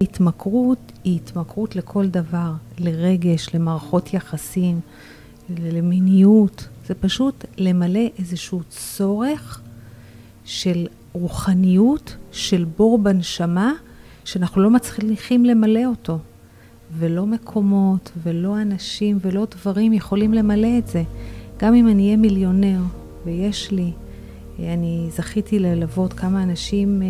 התמכרות היא התמכרות לכל דבר, לרגש, למערכות יחסים, למיניות. זה פשוט למלא איזשהו צורך של רוחניות, של בור בנשמה, שאנחנו לא מצליחים למלא אותו. ולא מקומות, ולא אנשים, ולא דברים יכולים למלא את זה. גם אם אני אהיה מיליונר, ויש לי, אני זכיתי ללוות כמה אנשים אה,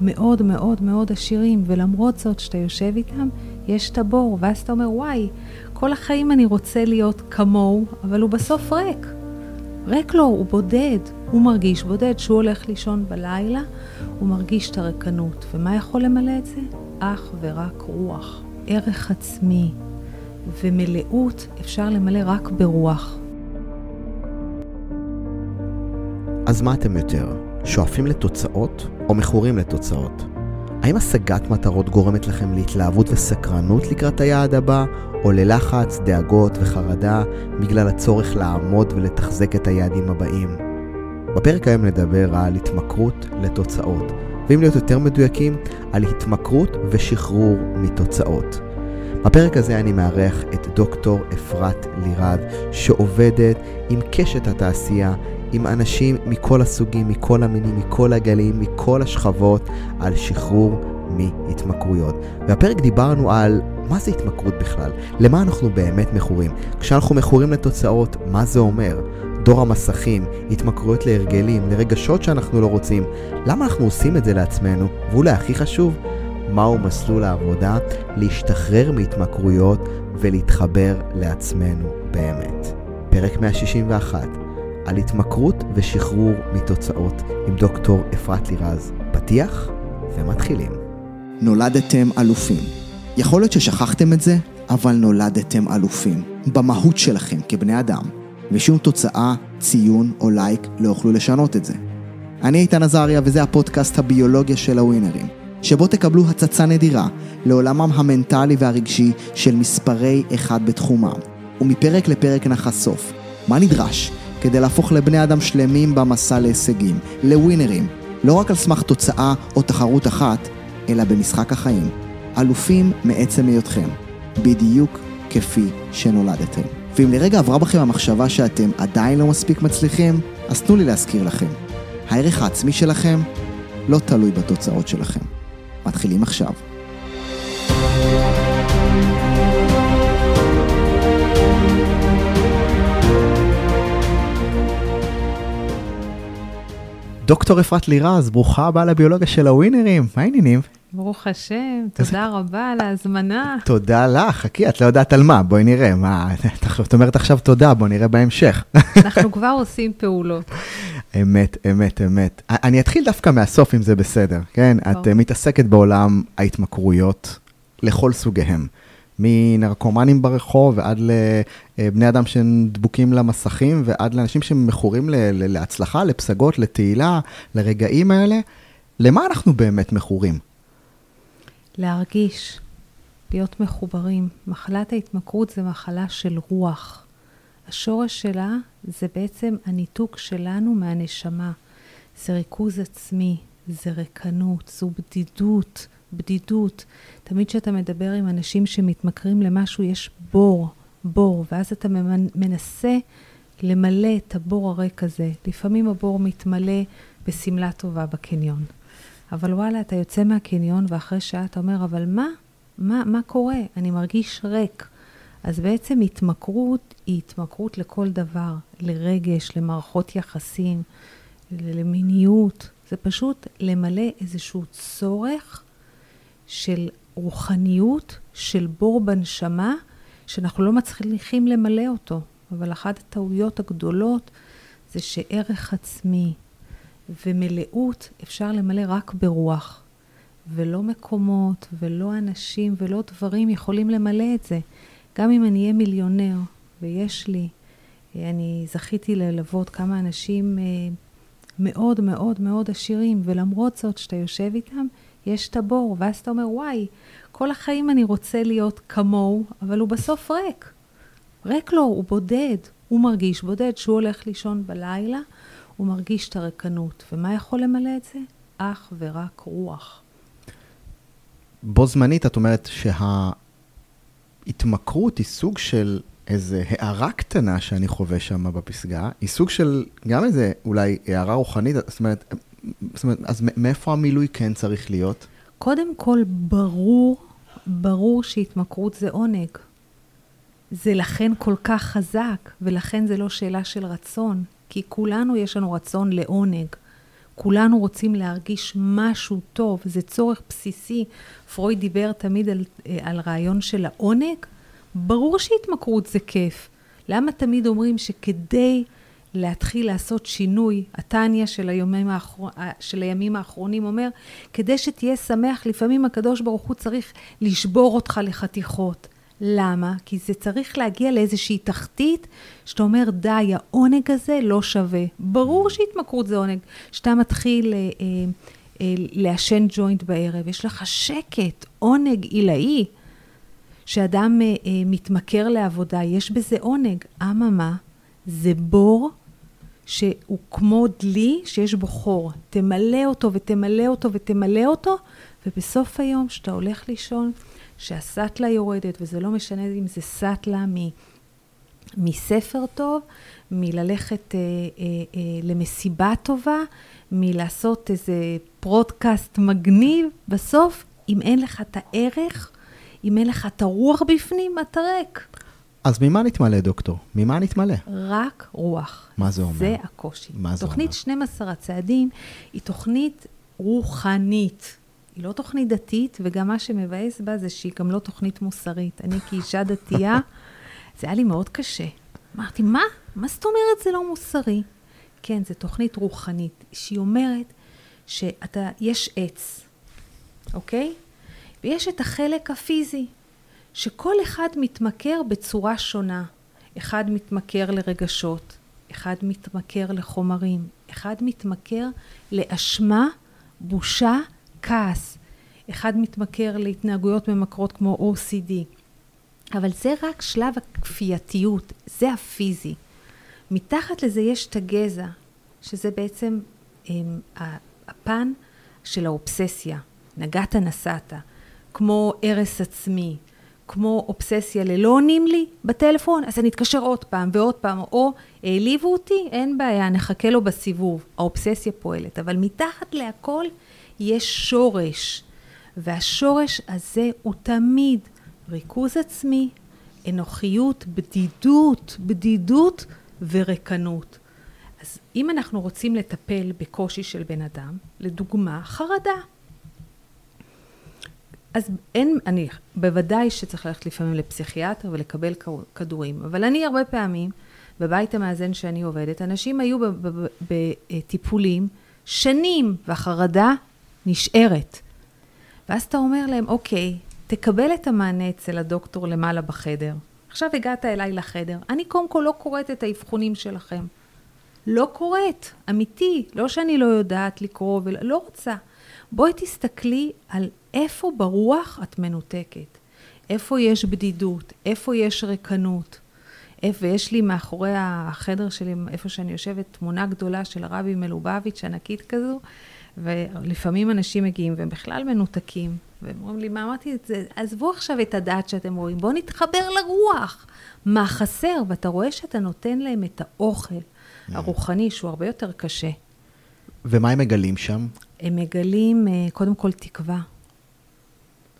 מאוד מאוד מאוד עשירים, ולמרות זאת, שאתה יושב איתם, יש את הבור, ואז אתה אומר, וואי, כל החיים אני רוצה להיות כמוהו, אבל הוא בסוף ריק. ריק לו, הוא בודד, הוא מרגיש בודד. כשהוא הולך לישון בלילה, הוא מרגיש את הריקנות. ומה יכול למלא את זה? אך ורק רוח. ערך עצמי ומלאות אפשר למלא רק ברוח. אז מה אתם יותר, שואפים לתוצאות או מכורים לתוצאות? האם השגת מטרות גורמת לכם להתלהבות וסקרנות לקראת היעד הבא, או ללחץ, דאגות וחרדה בגלל הצורך לעמוד ולתחזק את היעדים הבאים? בפרק היום נדבר על התמכרות לתוצאות, ואם להיות יותר מדויקים, על התמכרות ושחרור מתוצאות. בפרק הזה אני מארח את דוקטור אפרת לירז, שעובדת עם קשת התעשייה, עם אנשים מכל הסוגים, מכל המינים, מכל הגלים, מכל השכבות, על שחרור מהתמכרויות. והפרק דיברנו על מה זה התמכרות בכלל, למה אנחנו באמת מכורים. כשאנחנו מכורים לתוצאות, מה זה אומר? דור המסכים, התמכרויות להרגלים, לרגשות שאנחנו לא רוצים. למה אנחנו עושים את זה לעצמנו? ואולי הכי חשוב, מהו מסלול העבודה להשתחרר מהתמכרויות ולהתחבר לעצמנו באמת. פרק 161 על התמכרות ושחרור מתוצאות עם דוקטור אפרת לירז. פתיח ומתחילים. נולדתם אלופים. יכול להיות ששכחתם את זה, אבל נולדתם אלופים. במהות שלכם כבני אדם. ושום תוצאה, ציון או לייק לא יוכלו לשנות את זה. אני איתן עזריה וזה הפודקאסט הביולוגיה של הווינרים. שבו תקבלו הצצה נדירה לעולמם המנטלי והרגשי של מספרי אחד בתחומם. ומפרק לפרק נחשוף מה נדרש כדי להפוך לבני אדם שלמים במסע להישגים, לווינרים, לא רק על סמך תוצאה או תחרות אחת, אלא במשחק החיים. אלופים מעצם היותכם, בדיוק כפי שנולדתם. ואם לרגע עברה בכם המחשבה שאתם עדיין לא מספיק מצליחים, אז תנו לי להזכיר לכם. הערך העצמי שלכם לא תלוי בתוצאות שלכם. מתחילים עכשיו. דוקטור אפרת לירז, ברוכה הבאה לביולוגיה של הווינרים, מה העניינים? ברוך השם, תודה רבה על ההזמנה. תודה לך, חכי, את לא יודעת על מה, בואי נראה, מה, את אומרת עכשיו תודה, בואי נראה בהמשך. אנחנו כבר עושים פעולות. אמת, אמת, אמת. אני אתחיל דווקא מהסוף, אם זה בסדר, כן? את מתעסקת בעולם ההתמכרויות לכל סוגיהם. מנרקומנים ברחוב ועד לבני אדם שהם דבוקים למסכים ועד לאנשים שמכורים להצלחה, לפסגות, לתהילה, לרגעים האלה. למה אנחנו באמת מכורים? להרגיש, להיות מחוברים. מחלת ההתמכרות זה מחלה של רוח. השורש שלה זה בעצם הניתוק שלנו מהנשמה. זה ריכוז עצמי, זה ריקנות, זו בדידות, בדידות. תמיד כשאתה מדבר עם אנשים שמתמכרים למשהו, יש בור, בור, ואז אתה מנסה למלא את הבור הריק הזה. לפעמים הבור מתמלא בשמלה טובה בקניון. אבל וואלה, אתה יוצא מהקניון ואחרי שעה אתה אומר, אבל מה? מה, מה קורה? אני מרגיש ריק. אז בעצם התמכרות היא התמכרות לכל דבר, לרגש, למערכות יחסים, למיניות. זה פשוט למלא איזשהו צורך של רוחניות, של בור בנשמה, שאנחנו לא מצליחים למלא אותו. אבל אחת הטעויות הגדולות זה שערך עצמי ומלאות אפשר למלא רק ברוח. ולא מקומות, ולא אנשים, ולא דברים יכולים למלא את זה. גם אם אני אהיה מיליונר, ויש לי, אני זכיתי ללוות כמה אנשים אה, מאוד מאוד מאוד עשירים, ולמרות זאת, שאתה יושב איתם, יש את הבור, ואז אתה אומר, וואי, כל החיים אני רוצה להיות כמוהו, אבל הוא בסוף ריק. ריק לו, הוא בודד, הוא מרגיש בודד. כשהוא הולך לישון בלילה, הוא מרגיש את הריקנות. ומה יכול למלא את זה? אך ורק רוח. בו זמנית את אומרת שההתמכרות היא סוג של איזה הערה קטנה שאני חווה שם בפסגה, היא סוג של גם איזה אולי הערה רוחנית, זאת אומרת, זאת אומרת, אז מאיפה המילוי כן צריך להיות? קודם כל, ברור, ברור שהתמכרות זה עונג. זה לכן כל כך חזק, ולכן זה לא שאלה של רצון, כי כולנו יש לנו רצון לעונג. כולנו רוצים להרגיש משהו טוב, זה צורך בסיסי. פרויד דיבר תמיד על, אה, על רעיון של העונג. ברור שהתמכרות זה כיף. למה תמיד אומרים שכדי להתחיל לעשות שינוי, הטניה של, האחר... של הימים האחרונים אומר, כדי שתהיה שמח, לפעמים הקדוש ברוך הוא צריך לשבור אותך לחתיכות. למה? כי זה צריך להגיע לאיזושהי תחתית שאתה אומר, די, העונג הזה לא שווה. ברור שהתמכרות זה עונג. כשאתה מתחיל אה, אה, אה, לעשן ג'וינט בערב, יש לך שקט, עונג עילאי. כשאדם אה, אה, מתמכר לעבודה, יש בזה עונג. אממה, זה בור שהוא כמו דלי שיש בו חור. תמלא אותו ותמלא אותו ותמלא אותו, ובסוף היום, כשאתה הולך לישון, שהסאטלה יורדת, וזה לא משנה אם זה סאטלה מ... מספר טוב, מללכת אה, אה, אה, למסיבה טובה, מלעשות איזה פודקאסט מגניב, בסוף, אם אין לך את הערך, אם אין לך את הרוח בפנים, אתה ריק. אז ממה נתמלא, דוקטור? ממה נתמלא? רק רוח. מה זה אומר? זה הקושי. מה זה תוכנית אומר? 12 הצעדים היא תוכנית רוחנית. היא לא תוכנית דתית, וגם מה שמבאס בה זה שהיא גם לא תוכנית מוסרית. אני כאישה דתייה, זה היה לי מאוד קשה. אמרתי, מה? מה זאת אומרת זה לא מוסרי? כן, זו תוכנית רוחנית, שהיא אומרת שאתה, יש עץ, אוקיי? ויש את החלק הפיזי, שכל אחד מתמכר בצורה שונה. אחד מתמכר לרגשות, אחד מתמכר לחומרים, אחד מתמכר לאשמה, בושה, כעס. אחד מתמכר להתנהגויות ממכרות כמו OCD. אבל זה רק שלב הכפייתיות, זה הפיזי. מתחת לזה יש את הגזע, שזה בעצם הם, הפן של האובססיה. נגעת נסעת, כמו הרס עצמי, כמו אובססיה ללא עונים לי בטלפון, אז אני אתקשר עוד פעם ועוד פעם, או העליבו אותי, אין בעיה, נחכה לו בסיבוב. האובססיה פועלת, אבל מתחת להכל יש שורש, והשורש הזה הוא תמיד ריכוז עצמי, אנוכיות, בדידות, בדידות וריקנות. אז אם אנחנו רוצים לטפל בקושי של בן אדם, לדוגמה, חרדה. אז אין, אני, בוודאי שצריך ללכת לפעמים לפסיכיאטר ולקבל כדורים, אבל אני הרבה פעמים, בבית המאזן שאני עובדת, אנשים היו בטיפולים שנים, והחרדה נשארת. ואז אתה אומר להם, אוקיי, תקבל את המענה אצל הדוקטור למעלה בחדר. עכשיו הגעת אליי לחדר, אני קודם כל לא קוראת את האבחונים שלכם. לא קוראת, אמיתי, לא שאני לא יודעת לקרוא ולא רוצה. בואי תסתכלי על איפה ברוח את מנותקת, איפה יש בדידות, איפה יש ריקנות. איפה, יש לי מאחורי החדר שלי, איפה שאני יושבת, תמונה גדולה של הרבי מלובביץ', ענקית כזו, ולפעמים אנשים מגיעים והם בכלל מנותקים, והם אומרים לי, מה אמרתי את זה? עזבו עכשיו את הדעת שאתם רואים, בואו נתחבר לרוח. מה חסר? ואתה רואה שאתה נותן להם את האוכל הרוחני, שהוא הרבה יותר קשה. ומה הם מגלים שם? הם מגלים אה, קודם כל תקווה.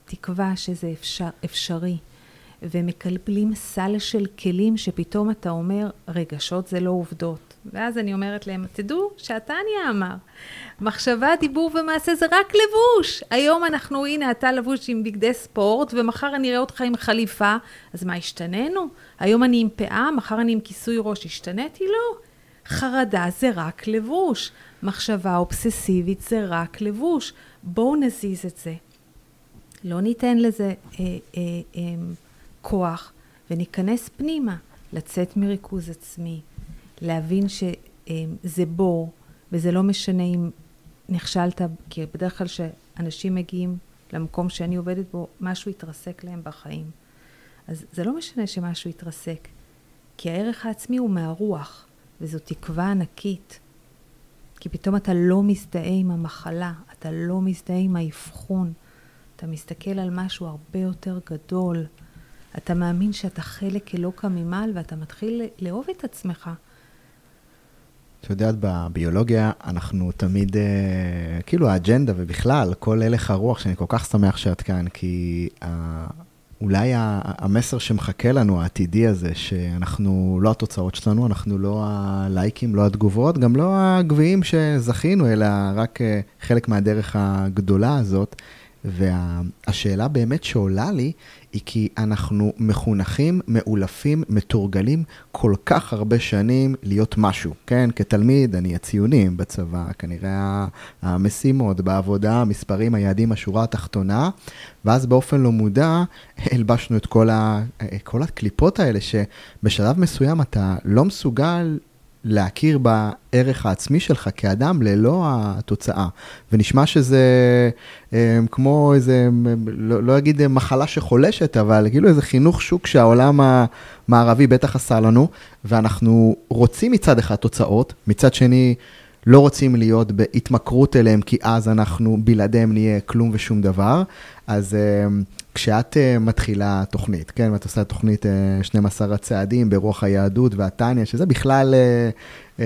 תקווה שזה אפשר, אפשרי. ומקבלים סל של כלים שפתאום אתה אומר, רגשות זה לא עובדות. ואז אני אומרת להם, תדעו שהתניא אמר, מחשבה, דיבור ומעשה זה רק לבוש. היום אנחנו, הנה, אתה לבוש עם בגדי ספורט, ומחר אני אראה אותך עם חליפה, אז מה, השתננו? היום אני עם פאה, מחר אני עם כיסוי ראש, השתניתי? לא. חרדה זה רק לבוש. מחשבה אובססיבית זה רק לבוש. בואו נזיז את זה. לא ניתן לזה אה, אה, אה, כוח, וניכנס פנימה, לצאת מריכוז עצמי, להבין שזה בור, וזה לא משנה אם נכשלת, כי בדרך כלל כשאנשים מגיעים למקום שאני עובדת בו, משהו יתרסק להם בחיים. אז זה לא משנה שמשהו יתרסק, כי הערך העצמי הוא מהרוח, וזו תקווה ענקית. כי פתאום אתה לא מזדהה עם המחלה, אתה לא מזדהה עם האבחון, אתה מסתכל על משהו הרבה יותר גדול. אתה מאמין שאתה חלק אלוקא ממעל ואתה מתחיל לאהוב את עצמך. את יודעת, בביולוגיה אנחנו תמיד, אה, כאילו האג'נדה ובכלל, כל הלך הרוח, שאני כל כך שמח שאת כאן, כי אה, אולי המסר שמחכה לנו, העתידי הזה, שאנחנו לא התוצאות שלנו, אנחנו לא הלייקים, לא התגובות, גם לא הגביעים שזכינו, אלא רק אה, חלק מהדרך הגדולה הזאת. והשאלה באמת שעולה לי, היא כי אנחנו מחונכים, מאולפים, מתורגלים כל כך הרבה שנים להיות משהו, כן? כתלמיד, אני הציונים בצבא, כנראה המשימות, בעבודה, המספרים, היעדים, השורה התחתונה, ואז באופן לא מודע הלבשנו את כל, ה, כל הקליפות האלה, שבשלב מסוים אתה לא מסוגל להכיר בערך העצמי שלך כאדם ללא התוצאה. ונשמע שזה אה, כמו איזה, לא, לא אגיד מחלה שחולשת, אבל כאילו איזה חינוך שוק שהעולם המערבי בטח עשה לנו, ואנחנו רוצים מצד אחד תוצאות, מצד שני לא רוצים להיות בהתמכרות אליהם, כי אז אנחנו בלעדיהם נהיה כלום ושום דבר. אז אה, כשאת uh, מתחילה תוכנית, כן, ואת עושה תוכנית uh, אה, 12 הצעדים ברוח היהדות והתניא, שזה בכלל uh,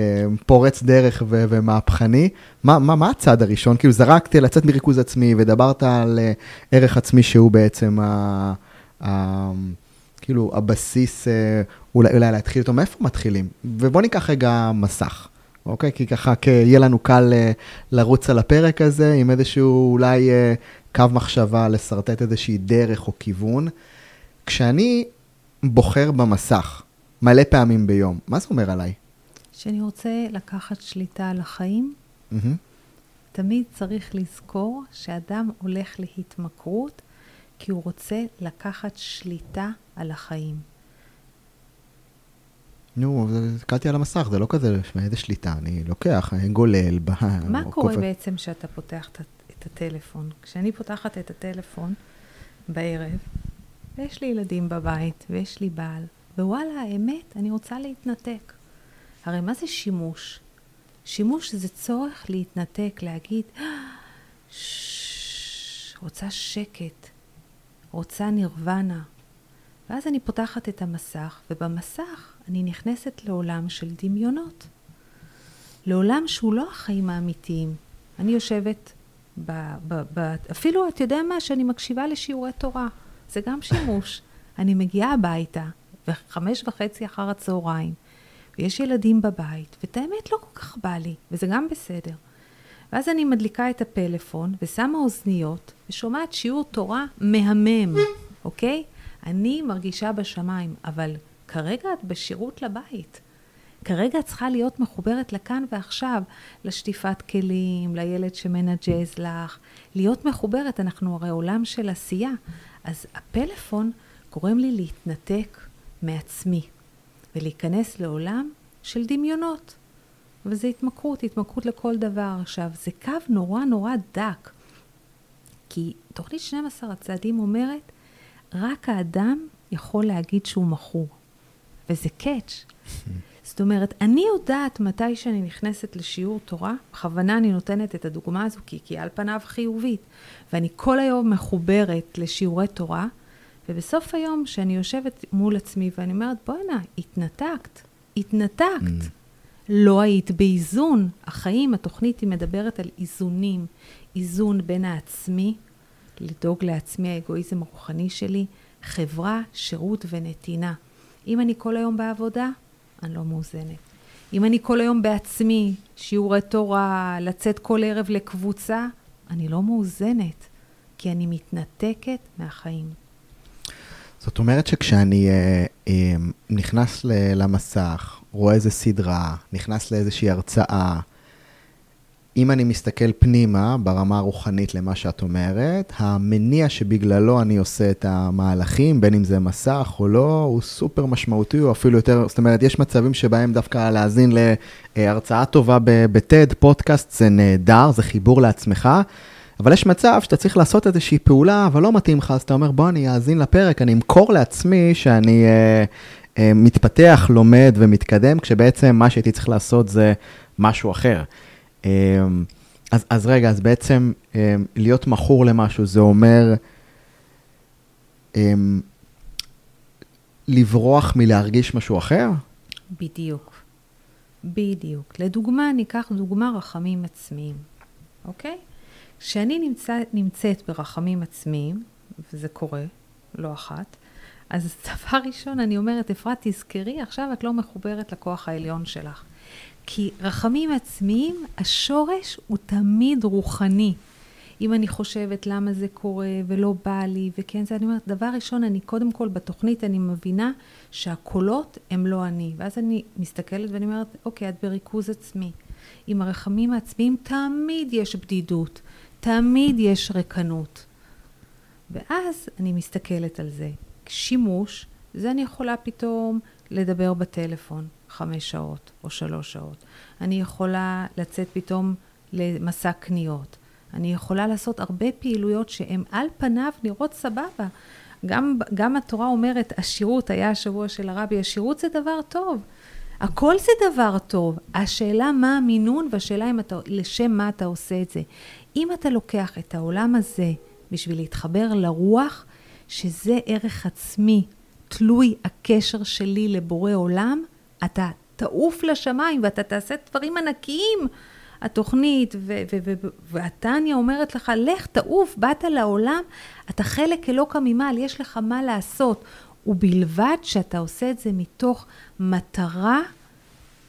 פורץ דרך ו- ומהפכני, מה, מה, מה הצעד הראשון? כאילו זרקתי לצאת מריכוז עצמי ודברת על ערך עצמי שהוא בעצם ה... ה כאילו הבסיס, אולי, אולי להתחיל איתו, מאיפה מתחילים? ובוא ניקח רגע מסך. אוקיי? כי ככה יהיה לנו קל לרוץ על הפרק הזה עם איזשהו אולי קו מחשבה, לשרטט איזושהי דרך או כיוון. כשאני בוחר במסך מלא פעמים ביום, מה זה אומר עליי? שאני רוצה לקחת שליטה על החיים, mm-hmm. תמיד צריך לזכור שאדם הולך להתמכרות כי הוא רוצה לקחת שליטה על החיים. נו, הסתכלתי על המסך, זה לא כזה, איזה שליטה, אני לוקח, אני גולל. מה קורה בעצם כשאתה פותח את הטלפון. כשאני פותחת את הטלפון בערב, ויש לי ילדים בבית, ויש לי בעל, ווואלה, האמת, אני רוצה להתנתק. הרי מה זה שימוש? שימוש זה צורך להתנתק, להגיד, רוצה שקט, רוצה נירוונה. ואז אני פותחת את המסך, ובמסך אני נכנסת לעולם של דמיונות. לעולם שהוא לא החיים האמיתיים. אני יושבת ב, ב, ב, אפילו, את יודע מה, שאני מקשיבה לשיעורי תורה, זה גם שימוש. אני מגיעה הביתה, וחמש וחצי אחר הצהריים, ויש ילדים בבית, ואת האמת לא כל כך בא לי, וזה גם בסדר. ואז אני מדליקה את הפלאפון, ושמה אוזניות, ושומעת שיעור תורה מהמם, אוקיי? אני מרגישה בשמיים, אבל כרגע את בשירות לבית. כרגע את צריכה להיות מחוברת לכאן ועכשיו, לשטיפת כלים, לילד שמנג'ז לך, להיות מחוברת, אנחנו הרי עולם של עשייה. אז הפלאפון גורם לי להתנתק מעצמי ולהיכנס לעולם של דמיונות. וזה התמכרות, התמכרות לכל דבר. עכשיו, זה קו נורא נורא דק. כי תוכנית 12 הצעדים אומרת, רק האדם יכול להגיד שהוא מכור. וזה קאץ'. זאת אומרת, אני יודעת מתי שאני נכנסת לשיעור תורה, בכוונה אני נותנת את הדוגמה הזו, כי היא על פניו חיובית, ואני כל היום מחוברת לשיעורי תורה, ובסוף היום, כשאני יושבת מול עצמי ואני אומרת, בוא'נה, התנתקת, התנתקת. Mm. לא היית באיזון. החיים, התוכנית היא מדברת על איזונים. איזון בין העצמי, לדאוג לעצמי, האגואיזם הרוחני שלי, חברה, שירות ונתינה. אם אני כל היום בעבודה, אני לא מאוזנת. אם אני כל היום בעצמי, שיעורי תורה, לצאת כל ערב לקבוצה, אני לא מאוזנת, כי אני מתנתקת מהחיים. זאת אומרת שכשאני אה, אה, נכנס למסך, רואה איזה סדרה, נכנס לאיזושהי הרצאה, אם אני מסתכל פנימה ברמה הרוחנית למה שאת אומרת, המניע שבגללו אני עושה את המהלכים, בין אם זה מסך או לא, הוא סופר משמעותי, או אפילו יותר, זאת אומרת, יש מצבים שבהם דווקא להאזין להרצאה טובה בטד, פודקאסט, זה נהדר, זה חיבור לעצמך. אבל יש מצב שאתה צריך לעשות איזושהי פעולה, אבל לא מתאים לך, אז אתה אומר, בוא, אני אאזין לפרק, אני אמכור לעצמי שאני אה, אה, מתפתח, לומד ומתקדם, כשבעצם מה שהייתי צריך לעשות זה משהו אחר. אמ, אז, אז רגע, אז בעצם להיות מכור למשהו, זה אומר לברוח מלהרגיש משהו אחר? בדיוק. בדיוק. לדוגמה, ניקח דוגמה רחמים עצמיים, אוקיי? כשאני נמצא, נמצאת ברחמים עצמיים, וזה קורה, לא אחת, אז דבר ראשון, אני אומרת, אפרת, תזכרי, עכשיו את לא מחוברת לכוח העליון שלך. כי רחמים עצמיים, השורש הוא תמיד רוחני. אם אני חושבת למה זה קורה ולא בא לי וכן זה, אני אומרת, דבר ראשון, אני קודם כל בתוכנית, אני מבינה שהקולות הם לא אני. ואז אני מסתכלת ואני אומרת, אוקיי, את בריכוז עצמי. עם הרחמים העצמיים תמיד יש בדידות, תמיד יש רקנות. ואז אני מסתכלת על זה. שימוש, זה אני יכולה פתאום לדבר בטלפון חמש שעות או שלוש שעות. אני יכולה לצאת פתאום למסע קניות. אני יכולה לעשות הרבה פעילויות שהן על פניו נראות סבבה. גם, גם התורה אומרת, השירות, היה השבוע של הרבי, השירות זה דבר טוב. הכל זה דבר טוב. השאלה מה המינון והשאלה אם אתה, לשם מה אתה עושה את זה. אם אתה לוקח את העולם הזה בשביל להתחבר לרוח, שזה ערך עצמי, תלוי הקשר שלי לבורא עולם, אתה תעוף לשמיים ואתה תעשה דברים ענקיים. התוכנית והתניא אומרת לך, לך, תעוף, באת לעולם, אתה חלק אלוקא ממעל, יש לך מה לעשות. ובלבד שאתה עושה את זה מתוך מטרה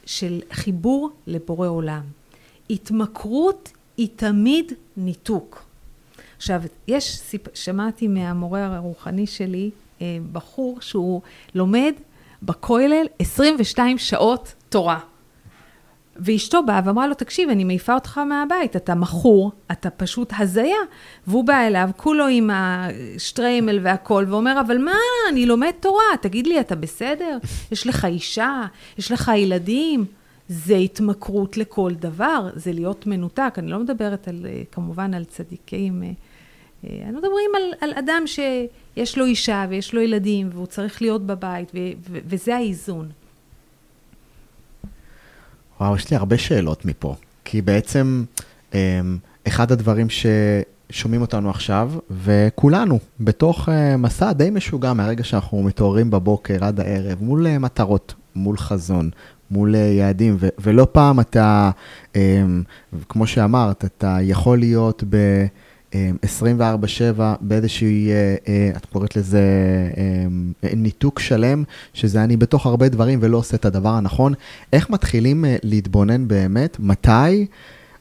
של חיבור לבורא עולם. התמכרות היא תמיד ניתוק. עכשיו, יש, שמעתי מהמורה הרוחני שלי, אה, בחור שהוא לומד בכולל 22 שעות תורה. ואשתו באה ואמרה לו, תקשיב, אני מעיפה אותך מהבית, אתה מכור, אתה פשוט הזיה. והוא בא אליו, כולו עם השטריימל והכל, ואומר, אבל מה, אני לומד תורה, תגיד לי, אתה בסדר? יש לך אישה, יש לך ילדים. זה התמכרות לכל דבר, זה להיות מנותק. אני לא מדברת על, כמובן על צדיקים, אנחנו אה, מדברים על, על אדם שיש לו אישה ויש לו ילדים, והוא צריך להיות בבית, ו, ו, וזה האיזון. וואו, יש לי הרבה שאלות מפה. כי בעצם, אמ, אחד הדברים ששומעים אותנו עכשיו, וכולנו בתוך אה, מסע די משוגע מהרגע שאנחנו מתעוררים בבוקר עד הערב, מול אה, מטרות, מול חזון, מול יעדים, ו- ולא פעם אתה, אמ, כמו שאמרת, אתה יכול להיות ב... 24/7 באיזושהי, אה, אה, את קוראת לזה אה, ניתוק שלם, שזה אני בתוך הרבה דברים ולא עושה את הדבר הנכון. איך מתחילים להתבונן באמת, מתי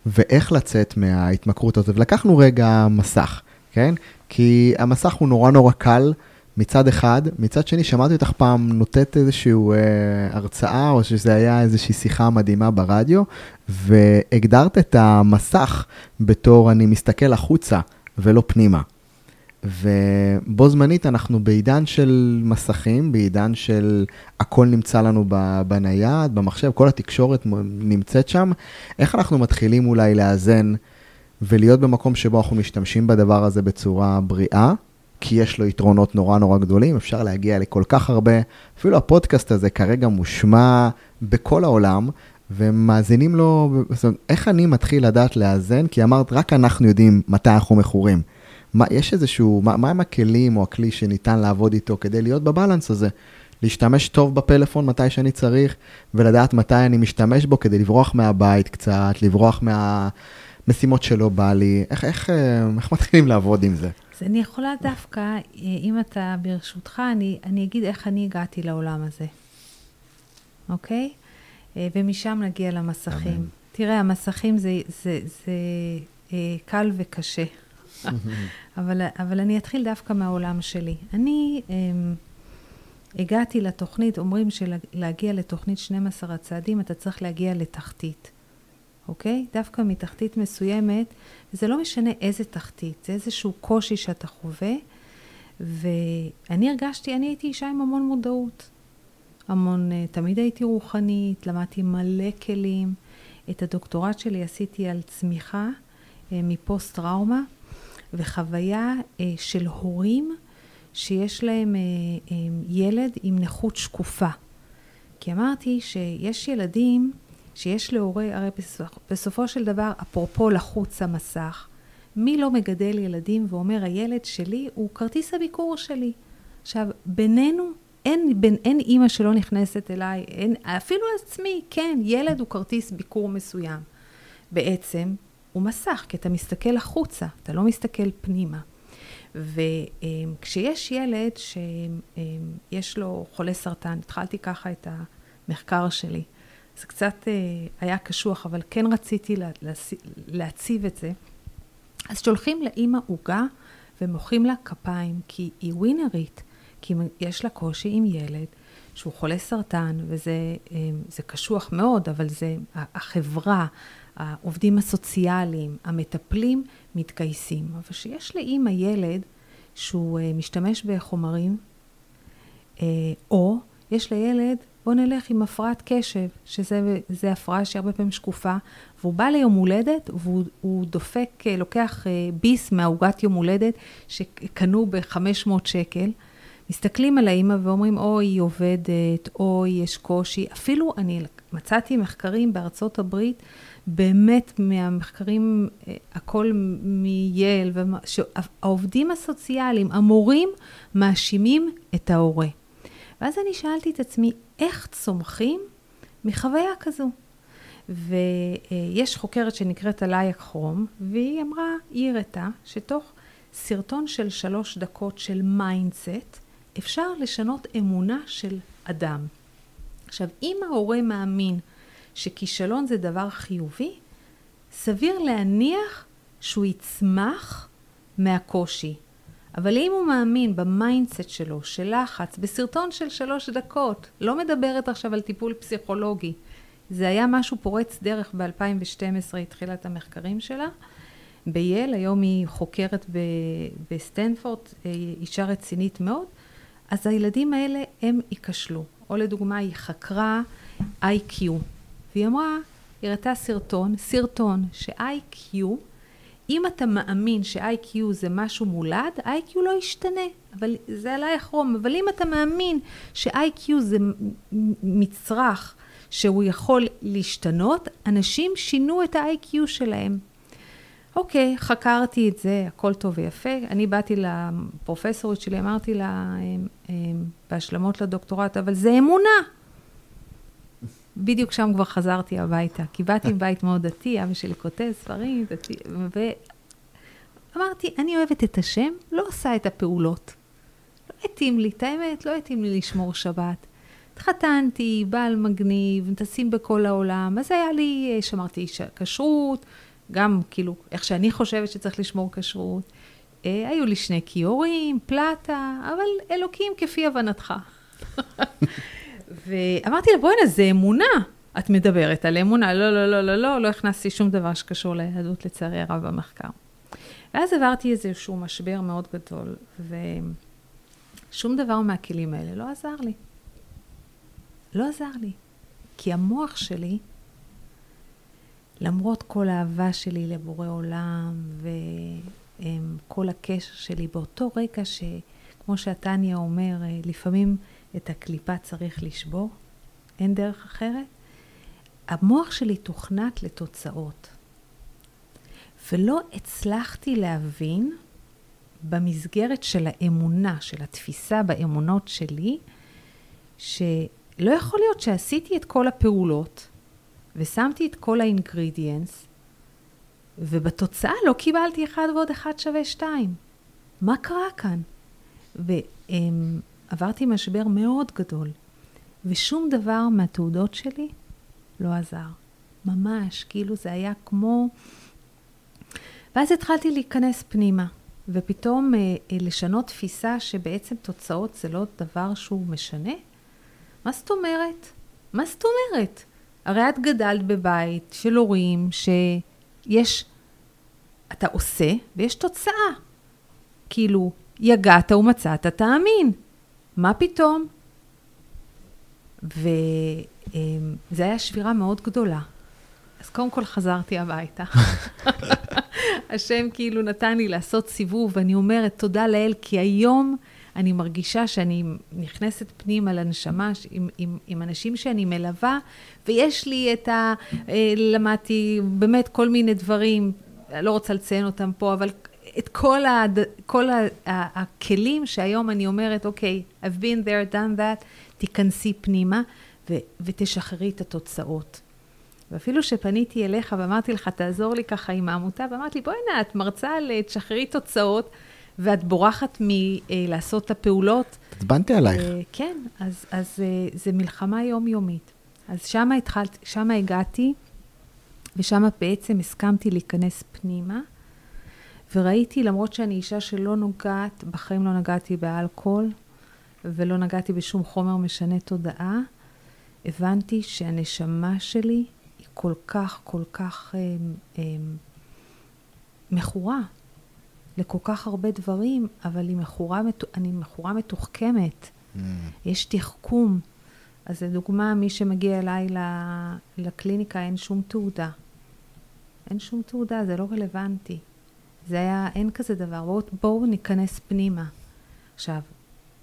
ואיך לצאת מההתמכרות הזאת? ולקחנו רגע מסך, כן? כי המסך הוא נורא נורא קל. מצד אחד, מצד שני, שמעתי אותך פעם נותנת איזושהי אה, הרצאה, או שזה היה איזושהי שיחה מדהימה ברדיו, והגדרת את המסך בתור אני מסתכל החוצה ולא פנימה. ובו זמנית אנחנו בעידן של מסכים, בעידן של הכל נמצא לנו בנייד, במחשב, כל התקשורת נמצאת שם. איך אנחנו מתחילים אולי לאזן ולהיות במקום שבו אנחנו משתמשים בדבר הזה בצורה בריאה, כי יש לו יתרונות נורא נורא גדולים, אפשר להגיע לכל כך הרבה, אפילו הפודקאסט הזה כרגע מושמע בכל העולם, ומאזינים לו, זאת אומרת, איך אני מתחיל לדעת לאזן? כי אמרת, רק אנחנו יודעים מתי אנחנו מכורים. מה, יש איזשהו, מה, מה הם הכלים או הכלי שניתן לעבוד איתו כדי להיות בבלנס הזה? להשתמש טוב בפלאפון מתי שאני צריך, ולדעת מתי אני משתמש בו כדי לברוח מהבית קצת, לברוח מהמשימות שלא בא לי. איך, איך, אה, איך מתחילים לעבוד עם זה? אז אני יכולה דווקא, אה, אם אתה ברשותך, אני, אני אגיד איך אני הגעתי לעולם הזה, אוקיי? אה, ומשם נגיע למסכים. אמן. תראה, המסכים זה, זה, זה, זה אה, קל וקשה. אבל, אבל אני אתחיל דווקא מהעולם שלי. אני um, הגעתי לתוכנית, אומרים שלהגיע לתוכנית 12 הצעדים, אתה צריך להגיע לתחתית. אוקיי? דווקא מתחתית מסוימת, וזה לא משנה איזה תחתית, זה איזשהו קושי שאתה חווה, ואני הרגשתי, אני הייתי אישה עם המון מודעות. המון, אה, תמיד הייתי רוחנית, למדתי מלא כלים. את הדוקטורט שלי עשיתי על צמיחה אה, מפוסט טראומה, וחוויה אה, של הורים שיש להם ילד עם נכות שקופה. כי אמרתי שיש ילדים שיש להורה, הרי בסופ, בסופו של דבר, אפרופו לחוץ המסך, מי לא מגדל ילדים ואומר, הילד שלי הוא כרטיס הביקור שלי. עכשיו, בינינו, אין, בין, אין אימא שלא נכנסת אליי, אין, אפילו עצמי, כן, ילד הוא כרטיס ביקור מסוים. בעצם, הוא מסך, כי אתה מסתכל החוצה, אתה לא מסתכל פנימה. וכשיש ילד שיש לו חולה סרטן, התחלתי ככה את המחקר שלי, זה קצת אה, היה קשוח, אבל כן רציתי להציב את זה. אז שולחים לאימא עוגה ומוחאים לה כפיים, כי היא ווינרית, כי יש לה קושי עם ילד שהוא חולה סרטן, וזה אה, קשוח מאוד, אבל זה החברה, העובדים הסוציאליים, המטפלים, מתגייסים. אבל כשיש לאימא ילד שהוא uh, משתמש בחומרים, או יש לילד, בוא נלך עם הפרעת קשב, שזה הפרעה שהרבה פעמים שקופה, והוא בא ליום הולדת והוא דופק, uh, לוקח uh, ביס מהעוגת יום הולדת שקנו ב-500 שקל. מסתכלים על האימא ואומרים, אוי, היא עובדת, אוי, יש קושי. אפילו אני מצאתי מחקרים בארצות הברית, באמת מהמחקרים, אה, הכל מייל, העובדים הסוציאליים, המורים, מאשימים את ההורה. ואז אני שאלתי את עצמי, איך צומחים מחוויה כזו? ויש חוקרת שנקראת עליה קראם, והיא אמרה, היא הראתה, שתוך סרטון של שלוש דקות של mindset, אפשר לשנות אמונה של אדם. עכשיו, אם ההורה מאמין שכישלון זה דבר חיובי, סביר להניח שהוא יצמח מהקושי. אבל אם הוא מאמין ב mindset שלו, של לחץ, בסרטון של שלוש דקות, לא מדברת עכשיו על טיפול פסיכולוגי, זה היה משהו פורץ דרך ב-2012, התחילה את המחקרים שלה. בייל, היום היא חוקרת בסטנפורד, אה, אישה רצינית מאוד, אז הילדים האלה הם ייכשלו. או לדוגמה, היא חקרה IQ, והיא אמרה, היא הראתה סרטון, סרטון ש-IQ, אם אתה מאמין ש-IQ זה משהו מולד, IQ לא ישתנה, אבל זה עליי אחרום, אבל אם אתה מאמין ש-IQ זה מצרך שהוא יכול להשתנות, אנשים שינו את ה-IQ שלהם. אוקיי, חקרתי את זה, הכל טוב ויפה. אני באתי לפרופסורית שלי, אמרתי לה, בהשלמות לדוקטורט, אבל זה אמונה. בדיוק שם כבר חזרתי הביתה, כי באתי מבית מאוד דתי, אבא שלי כותב ספרים, דתי, ואמרתי, אני אוהבת את השם, לא עושה את הפעולות. לא התאים לי, את האמת, לא התאים לי לשמור שבת. התחתנתי, בעל מגניב, טסים בכל העולם, אז היה לי, שמרתי כשרות, גם כאילו, איך שאני חושבת שצריך לשמור כשרות. אה, היו לי שני כיורים, פלטה, אבל אלוקים כפי הבנתך. ואמרתי לה, בואי זה אמונה. את מדברת על אמונה, לא, לא, לא, לא, לא, לא הכנסתי שום דבר שקשור ליהדות, לצערי הרב, במחקר. ואז עברתי איזשהו משבר מאוד גדול, ושום דבר מהכלים האלה לא עזר לי. לא עזר לי. כי המוח שלי, למרות כל האהבה שלי לבורא עולם, וכל הקשר שלי, באותו רגע שכמו שהתניא אומר, לפעמים את הקליפה צריך לשבור, אין דרך אחרת. המוח שלי תוכנת לתוצאות. ולא הצלחתי להבין במסגרת של האמונה, של התפיסה באמונות שלי, שלא יכול להיות שעשיתי את כל הפעולות ושמתי את כל האינגרידיאנס, ובתוצאה לא קיבלתי אחד ועוד אחד שווה שתיים. מה קרה כאן? ועברתי משבר מאוד גדול, ושום דבר מהתעודות שלי לא עזר. ממש, כאילו זה היה כמו... ואז התחלתי להיכנס פנימה, ופתאום אה, אה, לשנות תפיסה שבעצם תוצאות זה לא דבר שהוא משנה? מה זאת אומרת? מה זאת אומרת? הרי את גדלת בבית של הורים שיש, אתה עושה ויש תוצאה. כאילו, יגעת ומצאת, תאמין. מה פתאום? וזו הייתה שבירה מאוד גדולה. אז קודם כל חזרתי הביתה. השם כאילו נתן לי לעשות סיבוב, ואני אומרת תודה לאל, כי היום אני מרגישה שאני נכנסת פנימה לנשמה עם, עם, עם אנשים שאני מלווה, ויש לי את ה... אה, למדתי באמת כל מיני דברים, לא רוצה לציין אותם פה, אבל את כל, ה, כל ה, ה, הכלים שהיום אני אומרת, אוקיי, okay, I've been there, done that, תיכנסי פנימה ו, ותשחררי את התוצאות. ואפילו שפניתי אליך ואמרתי לך, תעזור לי ככה עם העמותה, ואמרתי לי, בואי הנה, את מרצה על תשחררי תוצאות, ואת בורחת מלעשות את הפעולות. עצבנתי עלייך. אה, כן, אז, אז אה, זה מלחמה יומיומית. אז שמה התחלתי, שמה הגעתי, ושם בעצם הסכמתי להיכנס פנימה, וראיתי, למרות שאני אישה שלא נוגעת, בחיים לא נגעתי באלכוהול, ולא נגעתי בשום חומר משנה תודעה, הבנתי שהנשמה שלי היא כל כך, כל כך אה, אה, מכורה לכל כך הרבה דברים, אבל היא מכורה, אני מכורה מתוחכמת. Mm. יש תחכום. אז לדוגמה, מי שמגיע אליי לקליניקה, אין שום תעודה. אין שום תעודה, זה לא רלוונטי. זה היה, אין כזה דבר. בואו בוא ניכנס פנימה. עכשיו,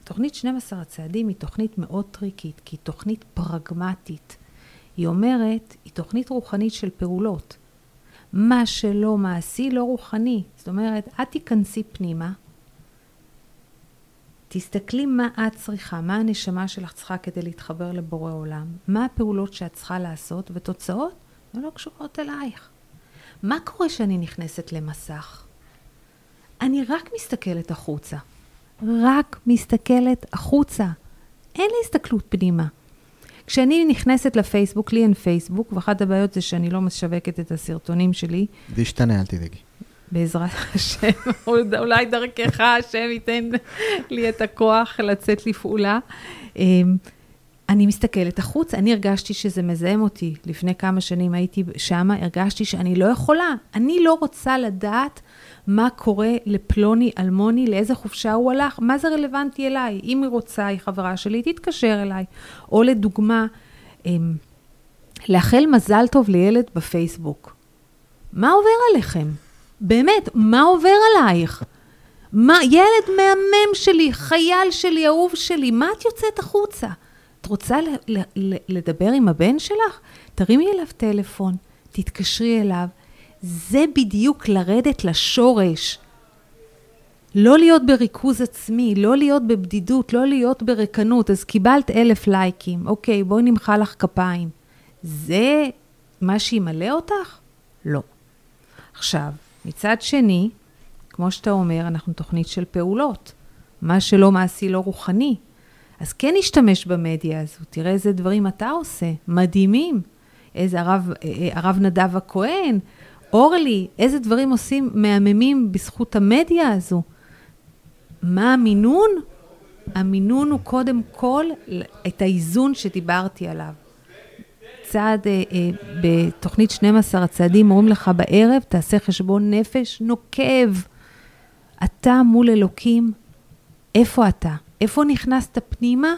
תוכנית 12 הצעדים היא תוכנית מאוד טריקית, כי היא תוכנית פרגמטית. היא אומרת, היא תוכנית רוחנית של פעולות. מה שלא מעשי, לא רוחני. זאת אומרת, את תיכנסי פנימה, תסתכלי מה את צריכה, מה הנשמה שלך צריכה כדי להתחבר לבורא עולם, מה הפעולות שאת צריכה לעשות, ותוצאות לא קשורות אלייך. מה קורה כשאני נכנסת למסך? אני רק מסתכלת החוצה. רק מסתכלת החוצה. אין לי הסתכלות פנימה. כשאני נכנסת לפייסבוק, לי אין פייסבוק, ואחת הבעיות זה שאני לא משווקת את הסרטונים שלי. זה ישתנה, אל תדאגי. בעזרת השם, אולי דרכך השם ייתן לי את הכוח לצאת לפעולה. אמ, אני מסתכלת החוץ, אני הרגשתי שזה מזהם אותי. לפני כמה שנים הייתי שמה, הרגשתי שאני לא יכולה. אני לא רוצה לדעת מה קורה לפלוני אלמוני, לאיזה חופשה הוא הלך, מה זה רלוונטי אליי. אם היא רוצה, היא חברה שלי, תתקשר אליי. או לדוגמה, אמ, לאחל מזל טוב לילד בפייסבוק. מה עובר עליכם? באמת, מה עובר עלייך? מה, ילד מהמם שלי, חייל שלי, אהוב שלי, מה את יוצאת החוצה? את רוצה ל- ל- ל- לדבר עם הבן שלך? תרימי אליו טלפון, תתקשרי אליו. זה בדיוק לרדת לשורש. לא להיות בריכוז עצמי, לא להיות בבדידות, לא להיות ברקנות. אז קיבלת אלף לייקים, אוקיי, בואי נמחא לך כפיים. זה מה שימלא אותך? לא. עכשיו, מצד שני, כמו שאתה אומר, אנחנו תוכנית של פעולות. מה שלא מעשי לא רוחני. אז כן נשתמש במדיה הזו, תראה איזה דברים אתה עושה, מדהימים. איזה הרב, אה, אה, הרב נדב הכהן, אורלי, איזה דברים עושים מהממים בזכות המדיה הזו. מה המינון? המינון הוא קודם כל את האיזון שדיברתי עליו. צעד אה, אה, בתוכנית 12 הצעדים אומרים לך בערב, תעשה חשבון נפש נוקב. אתה מול אלוקים, איפה אתה? איפה נכנסת פנימה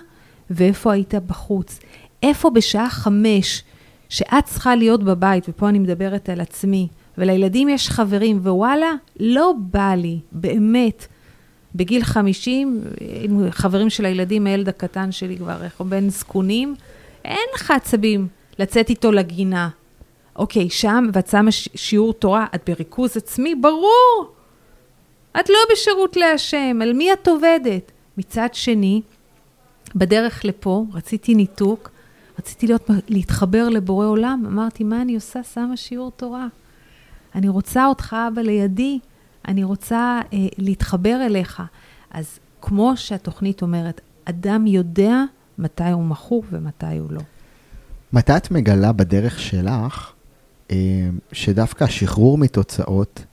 ואיפה היית בחוץ? איפה בשעה חמש, שאת צריכה להיות בבית, ופה אני מדברת על עצמי, ולילדים יש חברים, ווואלה, לא בא לי, באמת. בגיל 50, עם חברים של הילדים, הילד הקטן שלי כבר, איך הוא בן זקונים, אין לך עצבים לצאת איתו לגינה. אוקיי, שם, ואת שמה שיעור תורה, את בריכוז עצמי? ברור! את לא בשירות להשם, על מי את עובדת? מצד שני, בדרך לפה, רציתי ניתוק, רציתי להיות, להתחבר לבורא עולם, אמרתי, מה אני עושה? שמה שיעור תורה. אני רוצה אותך, אבא, לידי, אני רוצה אה, להתחבר אליך. אז כמו שהתוכנית אומרת, אדם יודע מתי הוא מכור ומתי הוא לא. מתי את מגלה בדרך שלך אה, שדווקא השחרור מתוצאות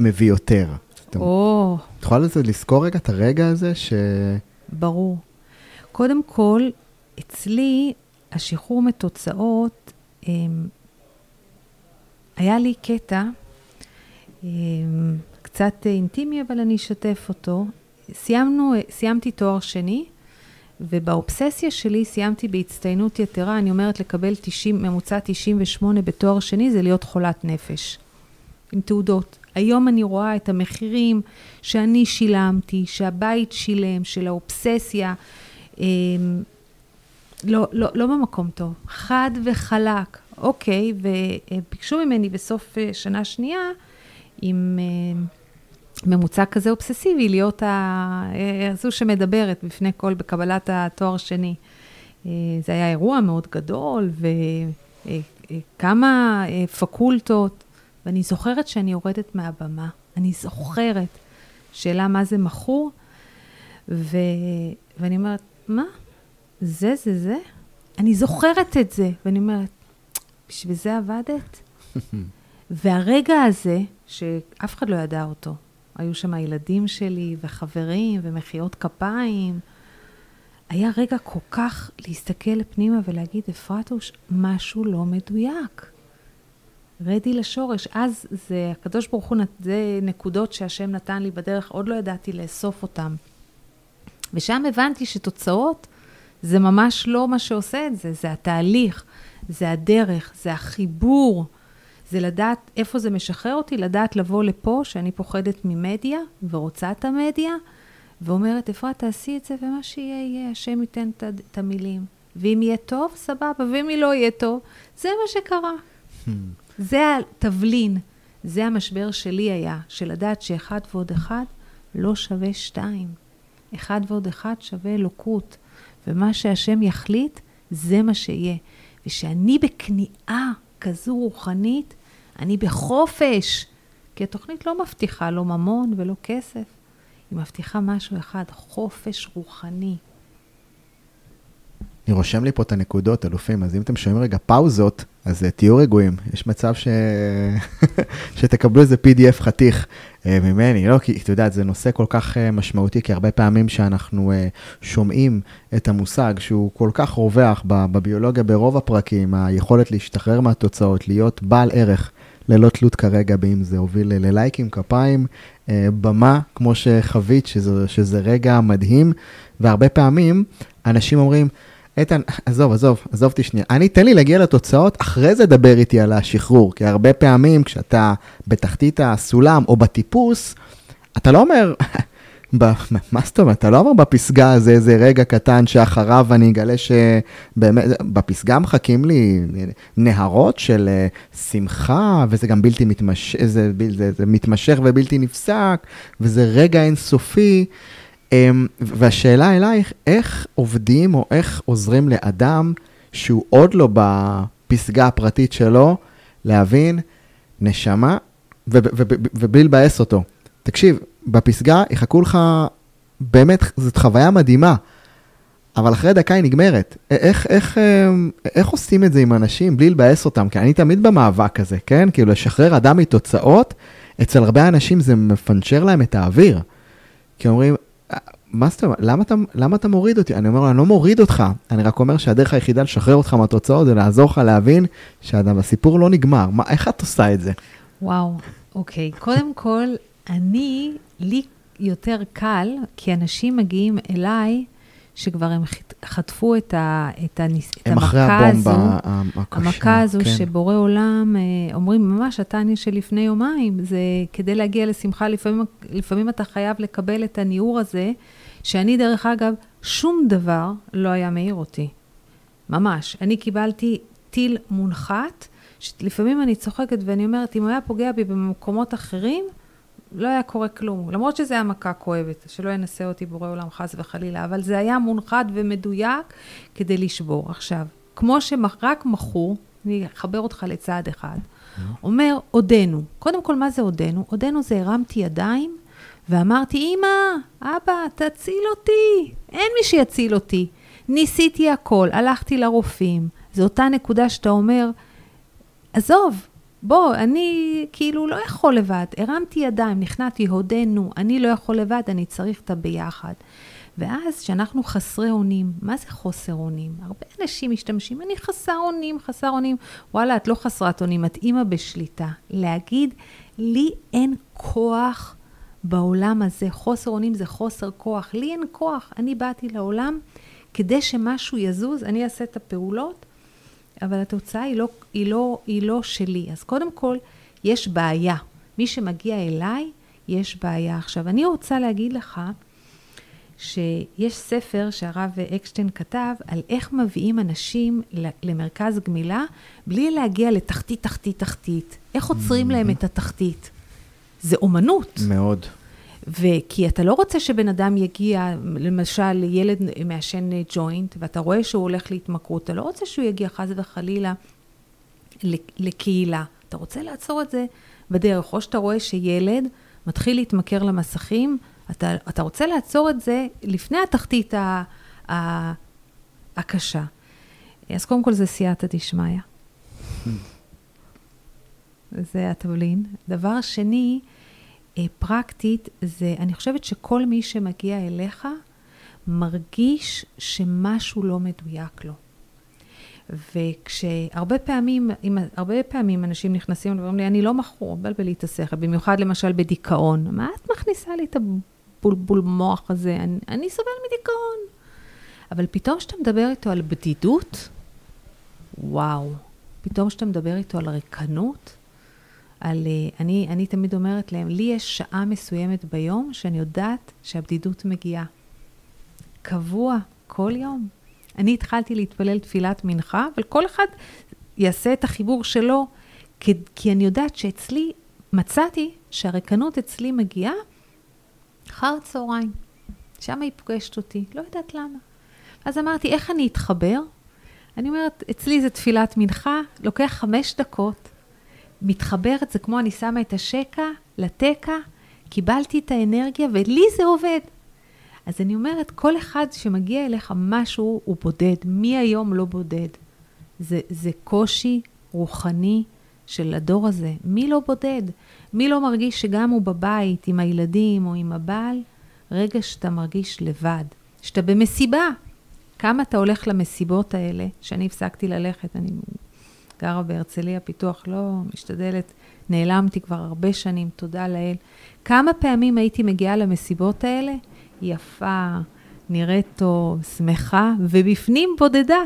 מביא יותר? או... את יכולה לזכור רגע את הרגע הזה ש... ברור. קודם כל, אצלי השחרור מתוצאות, אה, היה לי קטע קצת אינטימי, אבל אני אשתף אותו. סיימנו, סיימתי תואר שני, ובאובססיה שלי סיימתי בהצטיינות יתרה, אני אומרת לקבל 90, ממוצע 98 בתואר שני זה להיות חולת נפש, עם תעודות. היום אני רואה את המחירים שאני שילמתי, שהבית שילם, של האובססיה. אמ, לא, לא, לא במקום טוב, חד וחלק. אוקיי, וביקשו ממני בסוף אה, שנה שנייה, עם אה, ממוצע כזה אובססיבי, להיות ה... אה, זו שמדברת בפני כל, בקבלת התואר שני. זה היה אירוע מאוד גדול, וכמה פקולטות, ואני זוכרת שאני יורדת מהבמה. אני זוכרת שאלה מה זה מכור, ו... ואני אומרת, מה? זה, זה, זה? אני זוכרת את זה, ואני אומרת, בשביל זה עבדת? והרגע הזה, שאף אחד לא ידע אותו, היו שם הילדים שלי וחברים ומחיאות כפיים, היה רגע כל כך להסתכל פנימה ולהגיד, אפרטוש, משהו לא מדויק. רדי לשורש. אז זה, הקדוש ברוך הוא, זה נקודות שהשם נתן לי בדרך, עוד לא ידעתי לאסוף אותן. ושם הבנתי שתוצאות זה ממש לא מה שעושה את זה, זה התהליך, זה הדרך, זה החיבור, זה לדעת איפה זה משחרר אותי, לדעת לבוא לפה, שאני פוחדת ממדיה ורוצה את המדיה, ואומרת, אפרת, תעשי את זה, ומה שיהיה, יהיה, השם ייתן את המילים. ואם יהיה טוב, סבבה, ואם היא לא יהיה טוב, זה מה שקרה. זה התבלין, זה המשבר שלי היה, של לדעת שאחד ועוד אחד לא שווה שתיים. אחד ועוד אחד שווה אלוקות. ומה שהשם יחליט, זה מה שיהיה. ושאני בכניעה כזו רוחנית, אני בחופש. כי התוכנית לא מבטיחה לא ממון ולא כסף, היא מבטיחה משהו אחד, חופש רוחני. אני רושם לי פה את הנקודות, אלופים, אז אם אתם שומעים רגע פאוזות, אז uh, תהיו רגועים. יש מצב ש... שתקבלו איזה PDF חתיך uh, ממני, לא? כי אתה יודע, זה נושא כל כך uh, משמעותי, כי הרבה פעמים שאנחנו שומעים את המושג שהוא כל כך רווח בביולוגיה ברוב הפרקים, היכולת להשתחרר מהתוצאות, להיות בעל ערך. ללא תלות כרגע באם זה הוביל ללייקים, כפיים, במה, כמו שחווית, שזה, שזה רגע מדהים, והרבה פעמים אנשים אומרים, איתן, עזוב, עזוב, עזוב אותי שנייה. אני, תן לי להגיע לתוצאות, אחרי זה דבר איתי על השחרור. כי הרבה פעמים כשאתה בתחתית הסולם או בטיפוס, אתה לא אומר, מה זאת אומרת? אתה לא אומר בפסגה הזה איזה רגע קטן שאחריו אני אגלה שבאמת, בפסגה מחכים לי נהרות של אה, שמחה, וזה גם בלתי מתמשך, זה, זה, זה מתמשך ובלתי נפסק, וזה רגע אינסופי. אמ, והשאלה אלייך, איך עובדים או איך עוזרים לאדם שהוא עוד לא בפסגה הפרטית שלו, להבין נשמה ובלי לבאס אותו. תקשיב, בפסגה יחכו לך, באמת, זאת חוויה מדהימה, אבל אחרי דקה היא נגמרת. איך, איך, אמ, איך עושים את זה עם אנשים בלי לבאס אותם? כי אני תמיד במאבק הזה, כן? כאילו, לשחרר אדם מתוצאות, אצל הרבה אנשים זה מפנצ'ר להם את האוויר. כי אומרים, מה זאת אומרת, למה אתה, למה אתה מוריד אותי? אני אומר אני לא מוריד אותך, אני רק אומר שהדרך היחידה לשחרר אותך מהתוצאות זה לעזור לך להבין שהסיפור לא נגמר. מה, איך את עושה את זה? וואו, אוקיי. קודם כל, אני, לי יותר קל, כי אנשים מגיעים אליי, שכבר הם חטפו את, ה, את, הניס, את המכה הזו, הקשה, המכה הזו כן. שבורא עולם, אה, אומרים ממש, התניא שלפני יומיים, זה כדי להגיע לשמחה, לפעמים, לפעמים אתה חייב לקבל את הניעור הזה, שאני דרך אגב, שום דבר לא היה מעיר אותי. ממש. אני קיבלתי טיל מונחת, שלפעמים אני צוחקת ואני אומרת, אם הוא היה פוגע בי במקומות אחרים, לא היה קורה כלום. למרות שזו הייתה מכה כואבת, שלא ינסה אותי בורא עולם חס וחלילה, אבל זה היה מונחת ומדויק כדי לשבור. עכשיו, כמו שרק מכור, אני אחבר אותך לצעד אחד, אומר, עודנו. קודם כל, מה זה עודנו? עודנו זה הרמתי ידיים ואמרתי, אמא, אבא, תציל אותי. אין מי שיציל אותי. ניסיתי הכל, הלכתי לרופאים. זו אותה נקודה שאתה אומר, עזוב, בוא, אני כאילו לא יכול לבד. הרמתי ידיים, נכנעתי, הודינו, אני לא יכול לבד, אני צריך את הביחד. ואז כשאנחנו חסרי אונים, מה זה חוסר אונים? הרבה אנשים משתמשים, אני חסר אונים, חסר אונים. וואלה, את לא חסרת אונים, את אימא בשליטה. להגיד, לי אין כוח בעולם הזה. חוסר אונים זה חוסר כוח. לי אין כוח. אני באתי לעולם כדי שמשהו יזוז, אני אעשה את הפעולות, אבל התוצאה היא לא, היא לא, היא לא שלי. אז קודם כל, יש בעיה. מי שמגיע אליי, יש בעיה. עכשיו, אני רוצה להגיד לך שיש ספר שהרב אקשטיין כתב על איך מביאים אנשים למרכז גמילה בלי להגיע לתחתית, תחתית, תחתית. איך עוצרים להם את התחתית? זה אומנות. מאוד. וכי אתה לא רוצה שבן אדם יגיע, למשל, ילד מעשן ג'וינט, ואתה רואה שהוא הולך להתמכרות, אתה לא רוצה שהוא יגיע חס וחלילה לקהילה. אתה רוצה לעצור את זה בדרך. או שאתה רואה שילד מתחיל להתמכר למסכים, אתה, אתה רוצה לעצור את זה לפני התחתית ה, ה, הקשה. אז קודם כל זה סייעתא דשמיא. זה התבלין. דבר שני, פרקטית, זה, אני חושבת שכל מי שמגיע אליך מרגיש שמשהו לא מדויק לו. וכשהרבה פעמים, אם, הרבה פעמים אנשים נכנסים ואומרים לי, אני לא מכור, מבלבל לי את השכל, במיוחד למשל בדיכאון. מה את מכניסה לי את הבולבול מוח הזה? אני, אני סובל מדיכאון. אבל פתאום כשאתה מדבר איתו על בדידות, וואו. פתאום כשאתה מדבר איתו על ריקנות, על... אה, אני, אני תמיד אומרת להם, לי יש שעה מסוימת ביום שאני יודעת שהבדידות מגיעה. קבוע, כל יום. אני התחלתי להתפלל תפילת מנחה, אבל כל אחד יעשה את החיבור שלו, כי, כי אני יודעת שאצלי, מצאתי שהרקנות אצלי מגיעה אחר הצהריים. שם היא פוגשת אותי, לא יודעת למה. אז אמרתי, איך אני אתחבר? אני אומרת, אצלי זה תפילת מנחה, לוקח חמש דקות, מתחברת, זה כמו אני שמה את השקע לתקע, קיבלתי את האנרגיה, ולי זה עובד. אז אני אומרת, כל אחד שמגיע אליך משהו, הוא בודד. מי היום לא בודד? זה, זה קושי רוחני של הדור הזה. מי לא בודד? מי לא מרגיש שגם הוא בבית, עם הילדים או עם הבעל, רגע שאתה מרגיש לבד, שאתה במסיבה. כמה אתה הולך למסיבות האלה, שאני הפסקתי ללכת, אני גרה בהרצליה פיתוח, לא משתדלת, נעלמתי כבר הרבה שנים, תודה לאל. כמה פעמים הייתי מגיעה למסיבות האלה? יפה, נראית טוב, שמחה, ובפנים בודדה.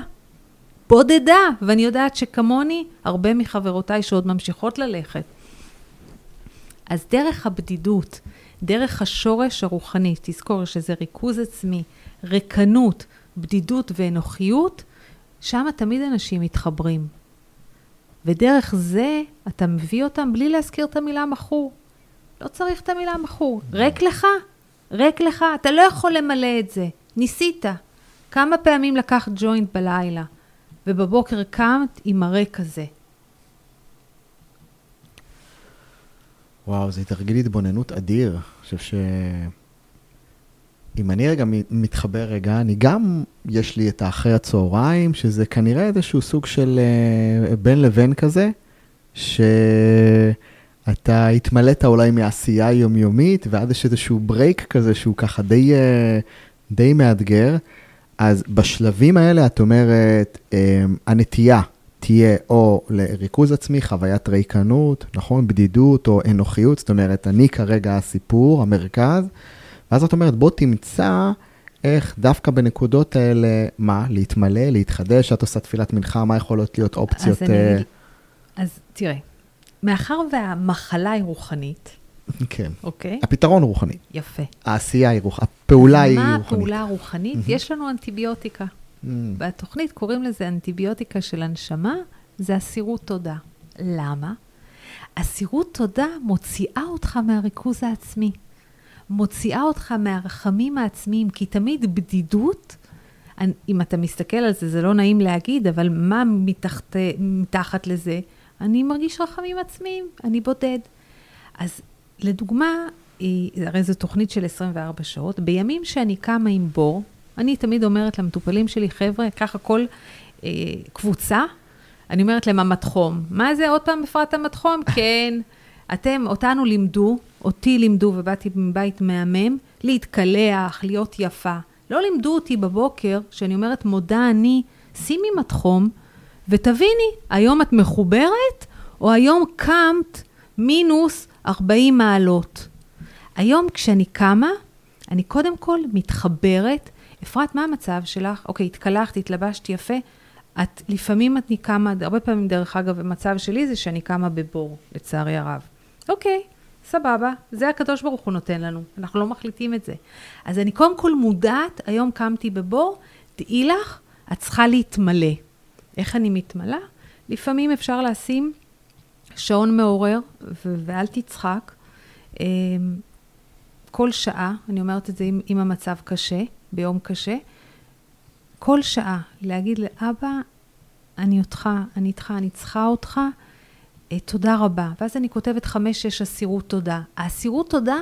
בודדה, ואני יודעת שכמוני, הרבה מחברותיי שעוד ממשיכות ללכת. אז דרך הבדידות, דרך השורש הרוחני, תזכור שזה ריכוז עצמי, ריקנות, בדידות ואנוכיות, שם תמיד אנשים מתחברים. ודרך זה אתה מביא אותם בלי להזכיר את המילה מכור. לא צריך את המילה מכור. ריק לך, ריק לך, אתה לא יכול למלא את זה. ניסית. כמה פעמים לקחת ג'וינט בלילה, ובבוקר קמת עם הריק הזה. וואו, זה תרגיל התבוננות אדיר. אני חושב ש... אם אני רגע מתחבר רגע, אני גם, יש לי את האחרי הצהריים, שזה כנראה איזשהו סוג של uh, בין לבין כזה, שאתה התמלאת אולי מעשייה יומיומית, ואז יש איזשהו ברייק כזה שהוא ככה די, uh, די מאתגר. אז בשלבים האלה את אומרת, um, הנטייה תהיה או לריכוז עצמי, חוויית ריקנות, נכון? בדידות או אנוכיות, זאת אומרת, אני כרגע הסיפור, המרכז. ואז את אומרת, בוא תמצא איך דווקא בנקודות האלה, מה, להתמלא, להתחדש, את עושה תפילת מנחה, מה יכולות להיות אופציות? אז, אני, uh... אז תראה, מאחר והמחלה היא רוחנית, כן. אוקיי? הפתרון הוא רוחני. יפה. העשייה היא רוחנית, הפעולה היא רוחנית. מה הפעולה הרוחנית? Mm-hmm. יש לנו אנטיביוטיקה. Mm-hmm. בתוכנית קוראים לזה אנטיביוטיקה של הנשמה, זה אסירות תודה. למה? אסירות תודה מוציאה אותך מהריכוז העצמי. מוציאה אותך מהרחמים העצמיים, כי תמיד בדידות, אם אתה מסתכל על זה, זה לא נעים להגיד, אבל מה מתחת, מתחת לזה? אני מרגיש רחמים עצמיים, אני בודד. אז לדוגמה, הרי זו תוכנית של 24 שעות, בימים שאני קמה עם בור, אני תמיד אומרת למטופלים שלי, חבר'ה, ככה כל אה, קבוצה, אני אומרת להם, המתחום. מה זה, עוד פעם בפרט המתחום? כן. אתם, אותנו לימדו, אותי לימדו, ובאתי מבית מהמם, להתקלח, להיות יפה. לא לימדו אותי בבוקר, שאני אומרת, מודה אני, שימי מתחום, ותביני, היום את מחוברת, או היום קמת מינוס 40 מעלות. היום כשאני קמה, אני קודם כל מתחברת. אפרת, מה המצב שלך? אוקיי, התקלחת, התלבשת יפה. את, לפעמים את קמה, הרבה פעמים דרך אגב, המצב שלי זה שאני קמה בבור, לצערי הרב. אוקיי, סבבה, זה הקדוש ברוך הוא נותן לנו, אנחנו לא מחליטים את זה. אז אני קודם כל מודעת, היום קמתי בבור, דעי לך, את צריכה להתמלא. איך אני מתמלאה? לפעמים אפשר לשים שעון מעורר, ו- ואל תצחק. אמ, כל שעה, אני אומרת את זה אם, אם המצב קשה, ביום קשה, כל שעה להגיד לאבא, אני אותך, אני איתך, אני צריכה אותך, תודה רבה. ואז אני כותבת חמש-שש אסירות תודה. האסירות תודה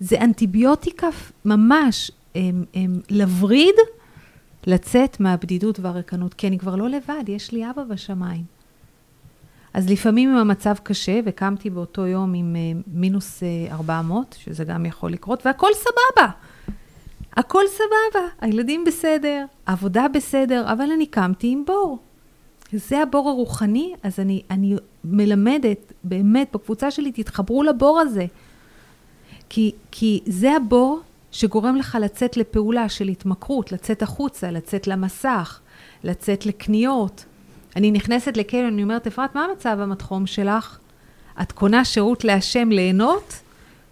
זה אנטיביוטיקה ממש הם, הם, לווריד לצאת מהבדידות והריקנות, כי אני כבר לא לבד, יש לי אבא בשמיים. אז לפעמים אם המצב קשה, וקמתי באותו יום עם uh, מינוס uh, 400, שזה גם יכול לקרות, והכל סבבה. הכל סבבה, הילדים בסדר, העבודה בסדר, אבל אני קמתי עם בור. זה הבור הרוחני, אז אני, אני מלמדת, באמת, בקבוצה שלי, תתחברו לבור הזה. כי, כי זה הבור שגורם לך לצאת לפעולה של התמכרות, לצאת החוצה, לצאת למסך, לצאת לקניות. אני נכנסת לקניון, אני אומרת, אפרת, מה המצב המתחום שלך? את קונה שירות להשם ליהנות?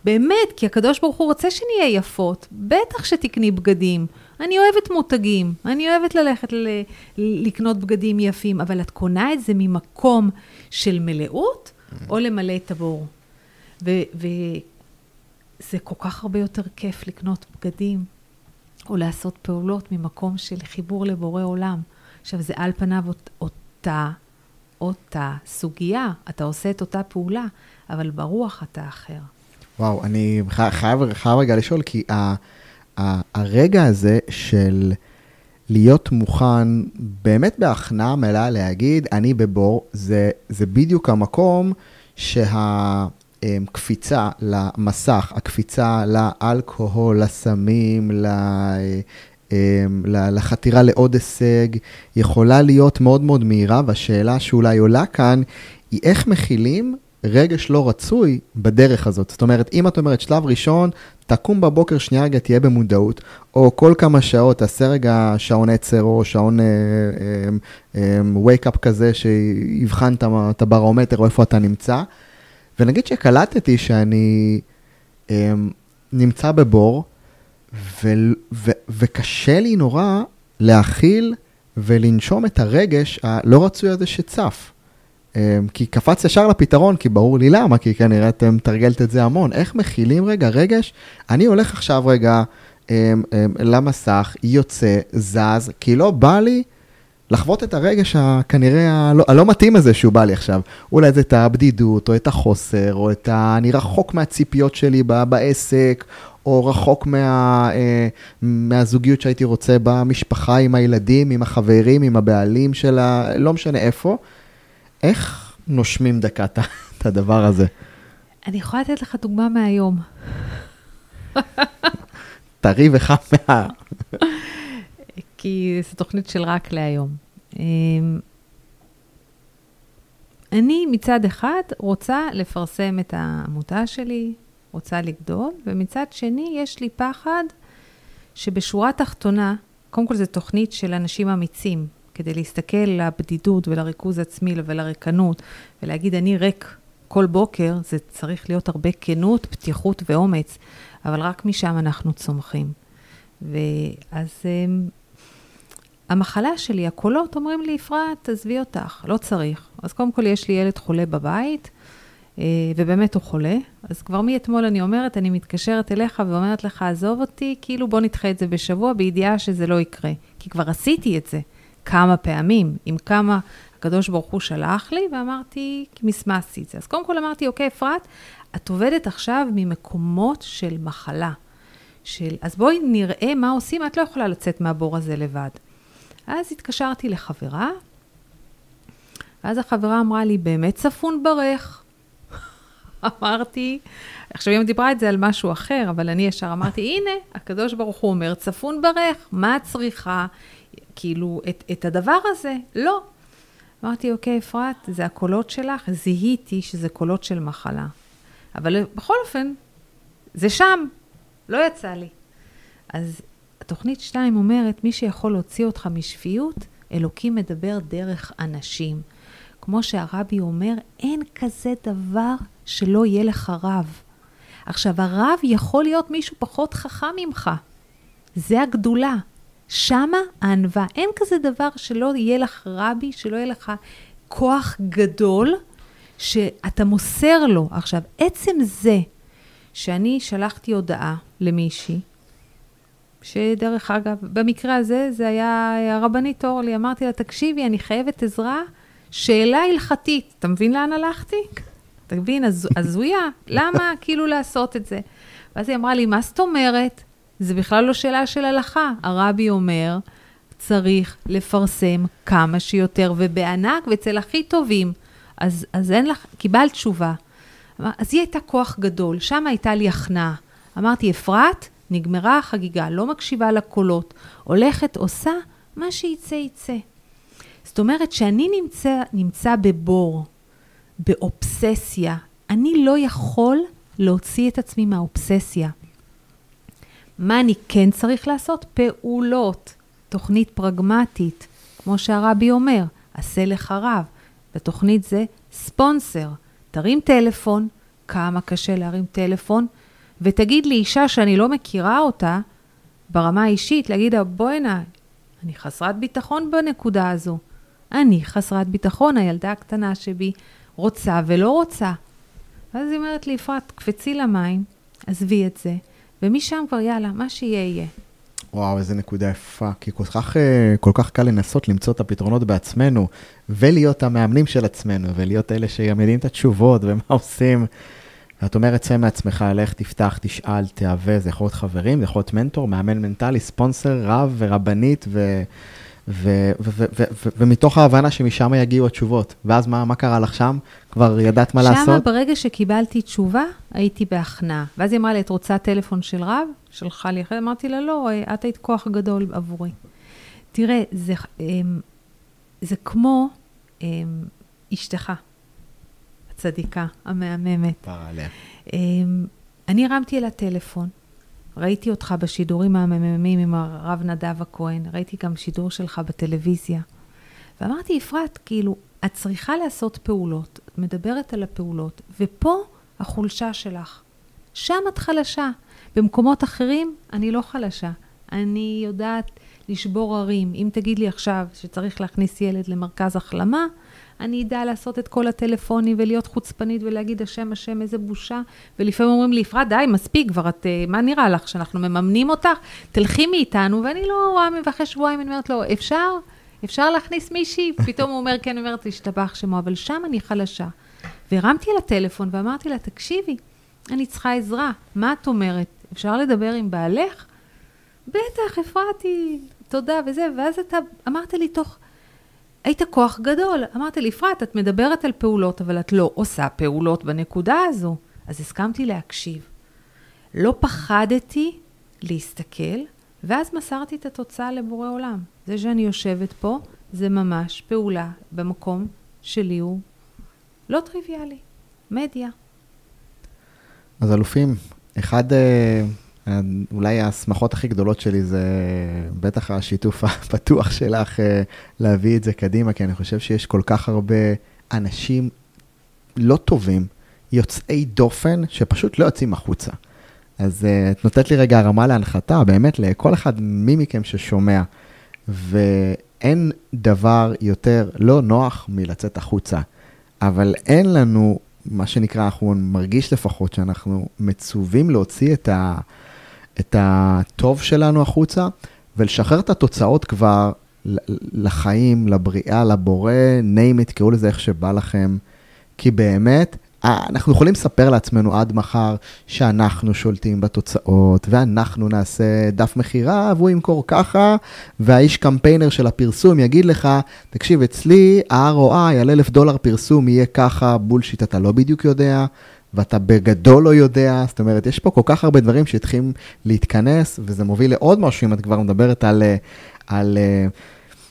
באמת, כי הקדוש ברוך הוא רוצה שנהיה יפות. בטח שתקני בגדים. אני אוהבת מותגים, אני אוהבת ללכת ל- לקנות בגדים יפים, אבל את קונה את זה ממקום של מלאות, או למלא את הבור. וזה כל כך הרבה יותר כיף לקנות בגדים, או לעשות פעולות ממקום של חיבור לבורא עולם. עכשיו, זה על פניו אותה, אותה סוגיה, אתה עושה את אותה פעולה, אבל ברוח אתה אחר. וואו, אני חייב, חייב רגע לשאול, כי ה, הרגע הזה של להיות מוכן באמת בהכנעה מלאה להגיד, אני בבור, זה, זה בדיוק המקום שהקפיצה למסך, הקפיצה לאלכוהול, לסמים, ל... לחתירה לעוד הישג, יכולה להיות מאוד מאוד מהירה, והשאלה שאולי עולה כאן היא איך מכילים רגש לא רצוי בדרך הזאת. זאת אומרת, אם את אומרת שלב ראשון, תקום בבוקר שנייה רגע, תהיה במודעות, או כל כמה שעות תעשה רגע שעון עצר או שעון wake up כזה שיבחן את הברומטר או איפה אתה נמצא. ונגיד שקלטתי שאני נמצא בבור, ו- ו- וקשה לי נורא להכיל ולנשום את הרגש הלא רצוי הזה שצף. אמ, כי קפץ ישר לפתרון, כי ברור לי למה, כי כנראה אתם מתרגלת את זה המון. איך מכילים רגע רגש? אני הולך עכשיו רגע אמ, אמ, למסך, יוצא, זז, כי לא בא לי לחוות את הרגש הכנראה הלא, הלא מתאים הזה שהוא בא לי עכשיו. אולי זה את הבדידות, או את החוסר, או את ה... אני רחוק מהציפיות שלי בעסק, או רחוק מה, אה, מהזוגיות שהייתי רוצה במשפחה, עם הילדים, עם החברים, עם הבעלים של ה... לא משנה איפה. איך נושמים דקה את הדבר הזה? אני יכולה לתת לך דוגמה מהיום. טרי וחם מה... כי זו תוכנית של רק להיום. אמ, אני מצד אחד רוצה לפרסם את העמותה שלי, רוצה לגדול, ומצד שני יש לי פחד שבשורה תחתונה, קודם כל זו תוכנית של אנשים אמיצים, כדי להסתכל לבדידות ולריכוז עצמי ולריקנות, ולהגיד, אני ריק כל בוקר, זה צריך להיות הרבה כנות, פתיחות ואומץ, אבל רק משם אנחנו צומחים. ואז um, המחלה שלי, הקולות אומרים לי, אפרת, תעזבי אותך, לא צריך. אז קודם כל יש לי ילד חולה בבית, אה, ובאמת הוא חולה. אז כבר מאתמול אני אומרת, אני מתקשרת אליך ואומרת לך, עזוב אותי, כאילו בוא נדחה את זה בשבוע, בידיעה שזה לא יקרה. כי כבר עשיתי את זה. כמה פעמים, עם כמה הקדוש ברוך הוא שלח לי, ואמרתי, מסמסתי את זה. אז קודם כל אמרתי, אוקיי, אפרת, את עובדת עכשיו ממקומות של מחלה. של, אז בואי נראה מה עושים, את לא יכולה לצאת מהבור הזה לבד. אז התקשרתי לחברה, ואז החברה אמרה לי, באמת צפון ברך. אמרתי, עכשיו היא דיברה את זה על משהו אחר, אבל אני ישר אמרתי, הנה, הקדוש ברוך הוא אומר, צפון ברך, מה את צריכה? כאילו, את, את הדבר הזה, לא. אמרתי, אוקיי, אפרת, זה הקולות שלך, זיהיתי שזה קולות של מחלה. אבל בכל אופן, זה שם, לא יצא לי. אז התוכנית 2 אומרת, מי שיכול להוציא אותך משפיות, אלוקים מדבר דרך אנשים. כמו שהרבי אומר, אין כזה דבר שלא יהיה לך רב. עכשיו, הרב יכול להיות מישהו פחות חכם ממך. זה הגדולה. שמה הענווה. אין כזה דבר שלא יהיה לך רבי, שלא יהיה לך כוח גדול שאתה מוסר לו. עכשיו, עצם זה שאני שלחתי הודעה למישהי, שדרך אגב, במקרה הזה זה היה הרבנית אורלי, אמרתי לה, תקשיבי, אני חייבת עזרה, שאלה הלכתית. אתה מבין לאן הלכתי? אתה מבין? הזויה, למה כאילו לעשות את זה? ואז היא אמרה לי, מה זאת אומרת? זה בכלל לא שאלה של הלכה. הרבי אומר, צריך לפרסם כמה שיותר, ובענק ואצל הכי טובים. אז, אז אין לך, קיבלת תשובה. אז היא הייתה כוח גדול, שם הייתה לי הכנעה. אמרתי, אפרת, נגמרה החגיגה, לא מקשיבה לקולות, הולכת, עושה, מה שיצא, יצא. זאת אומרת, שאני נמצא, נמצא בבור, באובססיה, אני לא יכול להוציא את עצמי מהאובססיה. מה אני כן צריך לעשות? פעולות, תוכנית פרגמטית, כמו שהרבי אומר, עשה לך רב. בתוכנית זה ספונסר. תרים טלפון, כמה קשה להרים טלפון, ותגיד לי אישה שאני לא מכירה אותה, ברמה האישית, להגיד לה, בואי הנה, אני חסרת ביטחון בנקודה הזו. אני חסרת ביטחון, הילדה הקטנה שבי רוצה ולא רוצה. ואז היא אומרת לי, אפרת, קפצי למים, עזבי את זה, ומשם כבר יאללה, מה שיהיה יהיה. וואו, איזה נקודה יפה, כי כל כך, אה, כל כך קל לנסות למצוא את הפתרונות בעצמנו, ולהיות המאמנים של עצמנו, ולהיות אלה שגם יודעים את התשובות ומה עושים. ואת אומרת, צא מעצמך, לך, תפתח, תשאל, תהווה, זה יכול להיות חברים, זה יכול להיות מנטור, מאמן מנטלי, ספונסר, רב ורבנית, ו... ומתוך ההבנה שמשם יגיעו התשובות. ואז מה, מה קרה לך שם? כבר ידעת מה שמה לעשות? שם, ברגע שקיבלתי תשובה, הייתי בהכנעה. ואז היא אמרה לי, את רוצה טלפון של רב? שלחה לי אחרי, אמרתי לה, לא, את היית כוח גדול עבורי. תראה, זה, אמ, זה כמו אמ, אשתך, הצדיקה, המהממת. אמ, אני הרמתי אל הטלפון, ראיתי אותך בשידורים המממים עם הרב נדב הכהן, ראיתי גם שידור שלך בטלוויזיה. ואמרתי, אפרת, כאילו, את צריכה לעשות פעולות, את מדברת על הפעולות, ופה החולשה שלך. שם את חלשה. במקומות אחרים אני לא חלשה. אני יודעת לשבור הרים. אם תגיד לי עכשיו שצריך להכניס ילד למרכז החלמה, אני אדע לעשות את כל הטלפונים ולהיות חוצפנית ולהגיד השם, השם, איזה בושה. ולפעמים אומרים לי, אפרת, די, מספיק, כבר את, אה, מה נראה לך, שאנחנו מממנים אותך? תלכי מאיתנו, ואני לא רואה, ואחרי שבועיים אני אומרת לו, אפשר? אפשר להכניס מישהי? פתאום הוא אומר, כן, אני אומרת, השתבח שמו, אבל שם אני חלשה. והרמתי לה טלפון ואמרתי לה, תקשיבי, אני צריכה עזרה, מה את אומרת? אפשר לדבר עם בעלך? בטח, הפרעתי, תודה וזה, ואז אתה אמרת לי תוך... היית כוח גדול. אמרת לי, אפרת, את מדברת על פעולות, אבל את לא עושה פעולות בנקודה הזו. אז הסכמתי להקשיב. לא פחדתי להסתכל, ואז מסרתי את התוצאה לבורא עולם. זה שאני יושבת פה, זה ממש פעולה במקום שלי הוא לא טריוויאלי, מדיה. אז אלופים, אחד, אה, אולי השמחות הכי גדולות שלי זה בטח השיתוף הפתוח שלך אה, להביא את זה קדימה, כי אני חושב שיש כל כך הרבה אנשים לא טובים, יוצאי דופן, שפשוט לא יוצאים החוצה. אז uh, את נותנת לי רגע הרמה להנחתה, באמת, לכל אחד מי מכם ששומע, ואין דבר יותר לא נוח מלצאת החוצה, אבל אין לנו, מה שנקרא, אנחנו מרגיש לפחות שאנחנו מצווים להוציא את, ה, את הטוב שלנו החוצה, ולשחרר את התוצאות כבר לחיים, לבריאה, לבורא, name it, קראו לזה איך שבא לכם, כי באמת, אה, אנחנו יכולים לספר לעצמנו עד מחר שאנחנו שולטים בתוצאות, ואנחנו נעשה דף מכירה, והוא ימכור ככה, והאיש קמפיינר של הפרסום יגיד לך, תקשיב, אצלי ה-ROI על אלף דולר פרסום יהיה ככה, בולשיט, אתה לא בדיוק יודע, ואתה בגדול לא יודע, זאת אומרת, יש פה כל כך הרבה דברים שהתחילים להתכנס, וזה מוביל לעוד משהו, אם את כבר מדברת על... על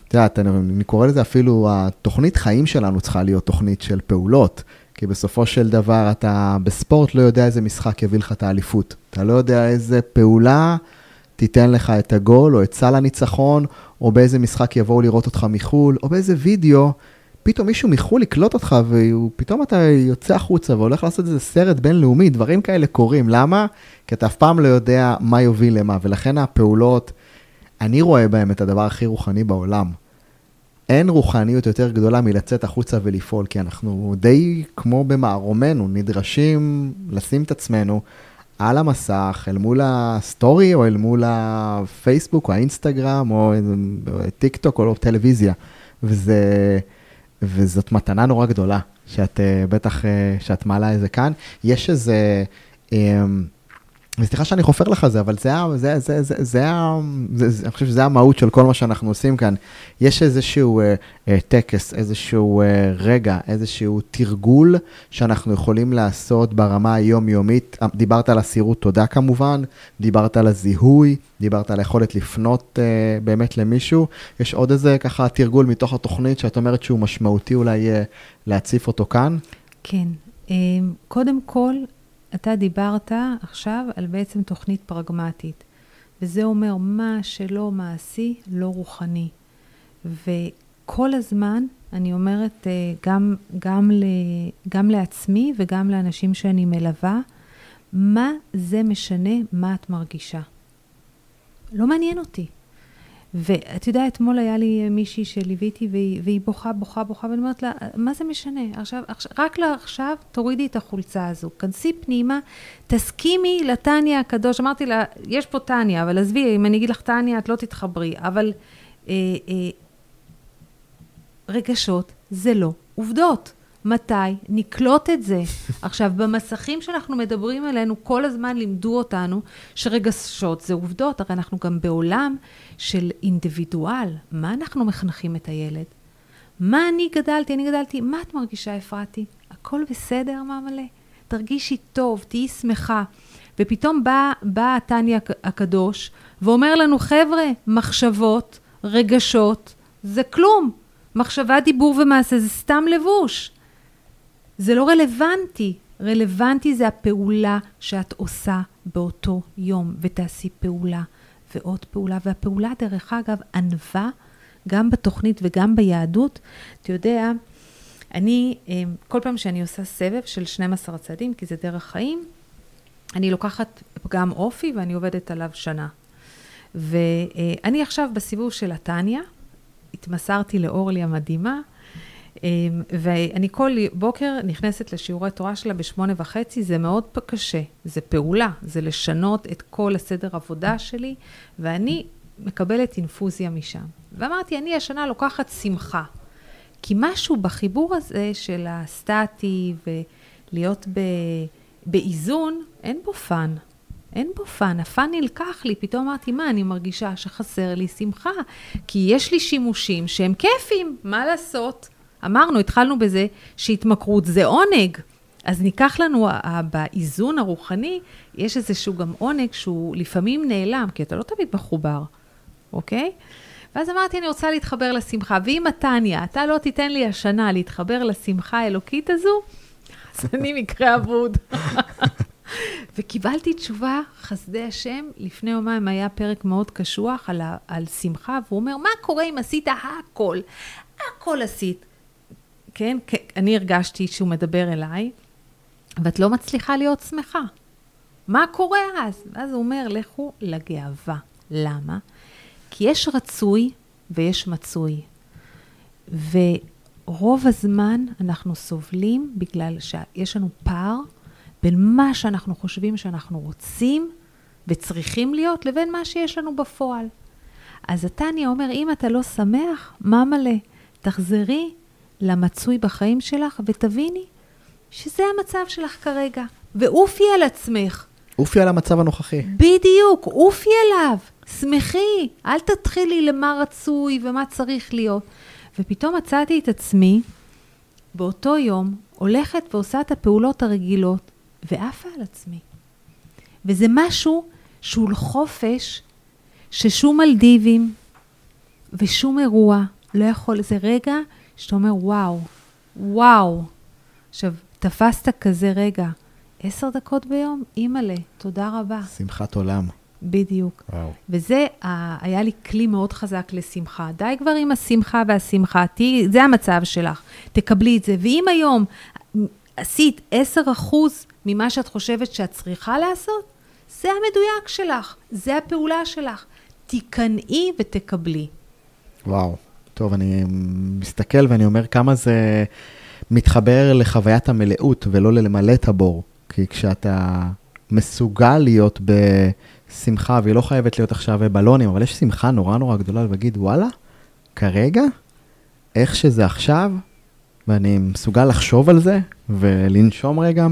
את יודעת, אני קורא לזה אפילו, התוכנית חיים שלנו צריכה להיות תוכנית של פעולות. כי בסופו של דבר אתה בספורט לא יודע איזה משחק יביא לך את האליפות. אתה לא יודע איזה פעולה תיתן לך את הגול או את סל הניצחון, או באיזה משחק יבואו לראות אותך מחו"ל, או באיזה וידאו פתאום מישהו מחו"ל יקלוט אותך, ופתאום אתה יוצא החוצה והולך לעשות איזה סרט בינלאומי, דברים כאלה קורים. למה? כי אתה אף פעם לא יודע מה יוביל למה, ולכן הפעולות, אני רואה בהם את הדבר הכי רוחני בעולם. אין רוחניות יותר גדולה מלצאת החוצה ולפעול, כי אנחנו די כמו במערומנו, נדרשים לשים את עצמנו על המסך, אל מול ה story, או אל מול הפייסבוק, או האינסטגרם, או טיק טוק, או טלוויזיה. וזה, וזאת מתנה נורא גדולה, שאת אה, בטח, אה, שאת מעלה את זה כאן. יש איזה... וסליחה שאני חופר לך זה, אבל זה, זה, זה, זה, זה, זה, זה, אני חושב שזה המהות של כל מה שאנחנו עושים כאן. יש איזשהו uh, uh, טקס, איזשהו uh, רגע, איזשהו תרגול שאנחנו יכולים לעשות ברמה היומיומית. דיברת על אסירות תודה כמובן, דיברת על הזיהוי, דיברת על היכולת לפנות uh, באמת למישהו. יש עוד איזה ככה תרגול מתוך התוכנית שאת אומרת שהוא משמעותי אולי uh, להציף אותו כאן? כן. קודם כל, אתה דיברת עכשיו על בעצם תוכנית פרגמטית, וזה אומר מה שלא מעשי, לא רוחני. וכל הזמן, אני אומרת אה, גם, גם, ל, גם לעצמי וגם לאנשים שאני מלווה, מה זה משנה מה את מרגישה. לא מעניין אותי. ואת יודעת, אתמול היה לי מישהי שליוויתי והיא, והיא בוכה, בוכה, בוכה, ואני אומרת לה, מה זה משנה? עכשיו, עכשיו, רק לעכשיו תורידי את החולצה הזו, כנסי פנימה, תסכימי לטניה הקדוש. אמרתי לה, יש פה טניה, אבל עזבי, אם אני אגיד לך טניה, את לא תתחברי, אבל אה, אה, רגשות זה לא עובדות. מתי נקלוט את זה. עכשיו, במסכים שאנחנו מדברים עלינו, כל הזמן לימדו אותנו שרגשות זה עובדות, הרי אנחנו גם בעולם של אינדיבידואל. מה אנחנו מחנכים את הילד? מה אני גדלתי? אני גדלתי, מה את מרגישה, אפרתי? הכל בסדר, מה מלא? תרגישי טוב, תהיי שמחה. ופתאום בא, בא התניא הקדוש ואומר לנו, חבר'ה, מחשבות, רגשות, זה כלום. מחשבה, דיבור ומעשה זה סתם לבוש. זה לא רלוונטי. רלוונטי זה הפעולה שאת עושה באותו יום, ותעשי פעולה ועוד פעולה. והפעולה, דרך אגב, ענווה גם בתוכנית וגם ביהדות. אתה יודע, אני, אה, כל פעם שאני עושה סבב של 12 צעדים, כי זה דרך חיים, אני לוקחת פגם אופי ואני עובדת עליו שנה. ואני עכשיו בסיבוב של התניא, התמסרתי לאורלי המדהימה, ואני כל בוקר נכנסת לשיעורי תורה שלה בשמונה וחצי, זה מאוד קשה, זה פעולה, זה לשנות את כל הסדר עבודה שלי, ואני מקבלת אינפוזיה משם. ואמרתי, אני השנה לוקחת שמחה, כי משהו בחיבור הזה של ה steady ולהיות ב, באיזון, אין בו fun. אין בו fun, ה fun נלקח לי, פתאום אמרתי, מה, אני מרגישה שחסר לי שמחה, כי יש לי שימושים שהם כיפים, מה לעשות? אמרנו, התחלנו בזה שהתמכרות זה עונג. אז ניקח לנו, באיזון הרוחני, יש איזשהו גם עונג שהוא לפעמים נעלם, כי אתה לא תמיד מחובר, אוקיי? ואז אמרתי, אני רוצה להתחבר לשמחה. ואם מתניה, אתה לא תיתן לי השנה להתחבר לשמחה האלוקית הזו, אז אני מקרה אבוד. וקיבלתי תשובה, חסדי השם, לפני יומיים היה פרק מאוד קשוח על, על שמחה, והוא אומר, מה קורה אם עשית הכל? הכל עשית. כן? אני הרגשתי שהוא מדבר אליי, ואת לא מצליחה להיות שמחה. מה קורה אז? ואז הוא אומר, לכו לגאווה. למה? כי יש רצוי ויש מצוי. ורוב הזמן אנחנו סובלים בגלל שיש לנו פער בין מה שאנחנו חושבים שאנחנו רוצים וצריכים להיות, לבין מה שיש לנו בפועל. אז התניא אומר, אם אתה לא שמח, מה מלא? תחזרי למצוי בחיים שלך, ותביני שזה המצב שלך כרגע. ועופי על עצמך. עופי על המצב הנוכחי. בדיוק, עופי עליו. שמחי, אל תתחילי למה רצוי ומה צריך להיות. ופתאום מצאתי את עצמי באותו יום הולכת ועושה את הפעולות הרגילות ועפה על עצמי. וזה משהו שהוא לחופש ששום מלדיבים ושום אירוע לא יכול, זה רגע שאתה אומר, וואו, וואו. עכשיו, תפסת כזה רגע, עשר דקות ביום? אימא'לה, תודה רבה. שמחת עולם. בדיוק. וואו. וזה היה לי כלי מאוד חזק לשמחה. די כבר עם השמחה והשמחה, תהי, זה המצב שלך, תקבלי את זה. ואם היום עשית 10% ממה שאת חושבת שאת צריכה לעשות, זה המדויק שלך, זה הפעולה שלך. תיכנעי ותקבלי. וואו. טוב, אני מסתכל ואני אומר כמה זה מתחבר לחוויית המלאות ולא למלא את הבור. כי כשאתה מסוגל להיות בשמחה, והיא לא חייבת להיות עכשיו בלונים, אבל יש שמחה נורא נורא גדולה להגיד, וואלה, כרגע, איך שזה עכשיו, ואני מסוגל לחשוב על זה ולנשום רגע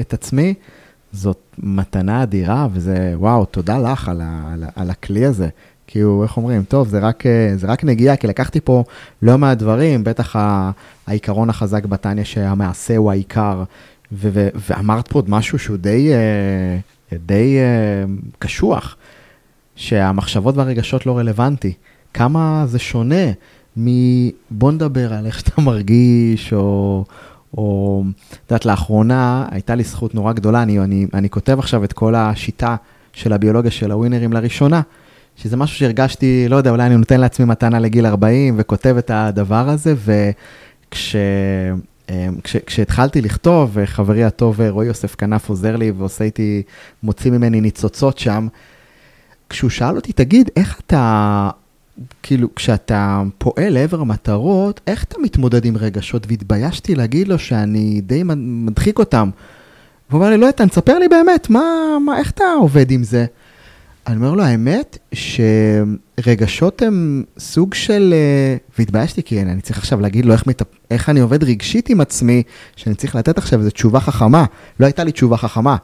את עצמי, זאת מתנה אדירה, וזה, וואו, תודה לך על, על, על הכלי הזה. כאילו, איך אומרים, טוב, זה רק, אה, זה רק נגיעה, כי לקחתי פה לא מעט דברים, בטח ה, העיקרון החזק בתניא שהמעשה הוא העיקר, ו, ו, ואמרת פה עוד משהו שהוא די, אה, די אה, קשוח, שהמחשבות והרגשות לא רלוונטי. כמה זה שונה מ... בוא נדבר על איך שאתה מרגיש, או... או, את יודעת, לאחרונה הייתה לי זכות נורא גדולה, אני, אני, אני כותב עכשיו את כל השיטה של הביולוגיה של הווינרים לראשונה, שזה משהו שהרגשתי, לא יודע, אולי אני נותן לעצמי מתנה לגיל 40 וכותב את הדבר הזה, וכש... כש, כשהתחלתי לכתוב, חברי הטוב רועי יוסף כנף עוזר לי ועושה איתי, מוציא ממני ניצוצות שם, כשהוא שאל אותי, תגיד, איך אתה, כאילו, כשאתה פועל לעבר מטרות, איך אתה מתמודד עם רגשות? והתביישתי להגיד לו שאני די מדחיק אותם. והוא אומר לי, לא, איתן, תספר לי באמת, מה, מה, איך אתה עובד עם זה? אני אומר לו, האמת שרגשות הם סוג של... והתביישתי, כי אני צריך עכשיו להגיד לו איך, מת... איך אני עובד רגשית עם עצמי, שאני צריך לתת עכשיו איזו תשובה חכמה. לא הייתה לי תשובה חכמה.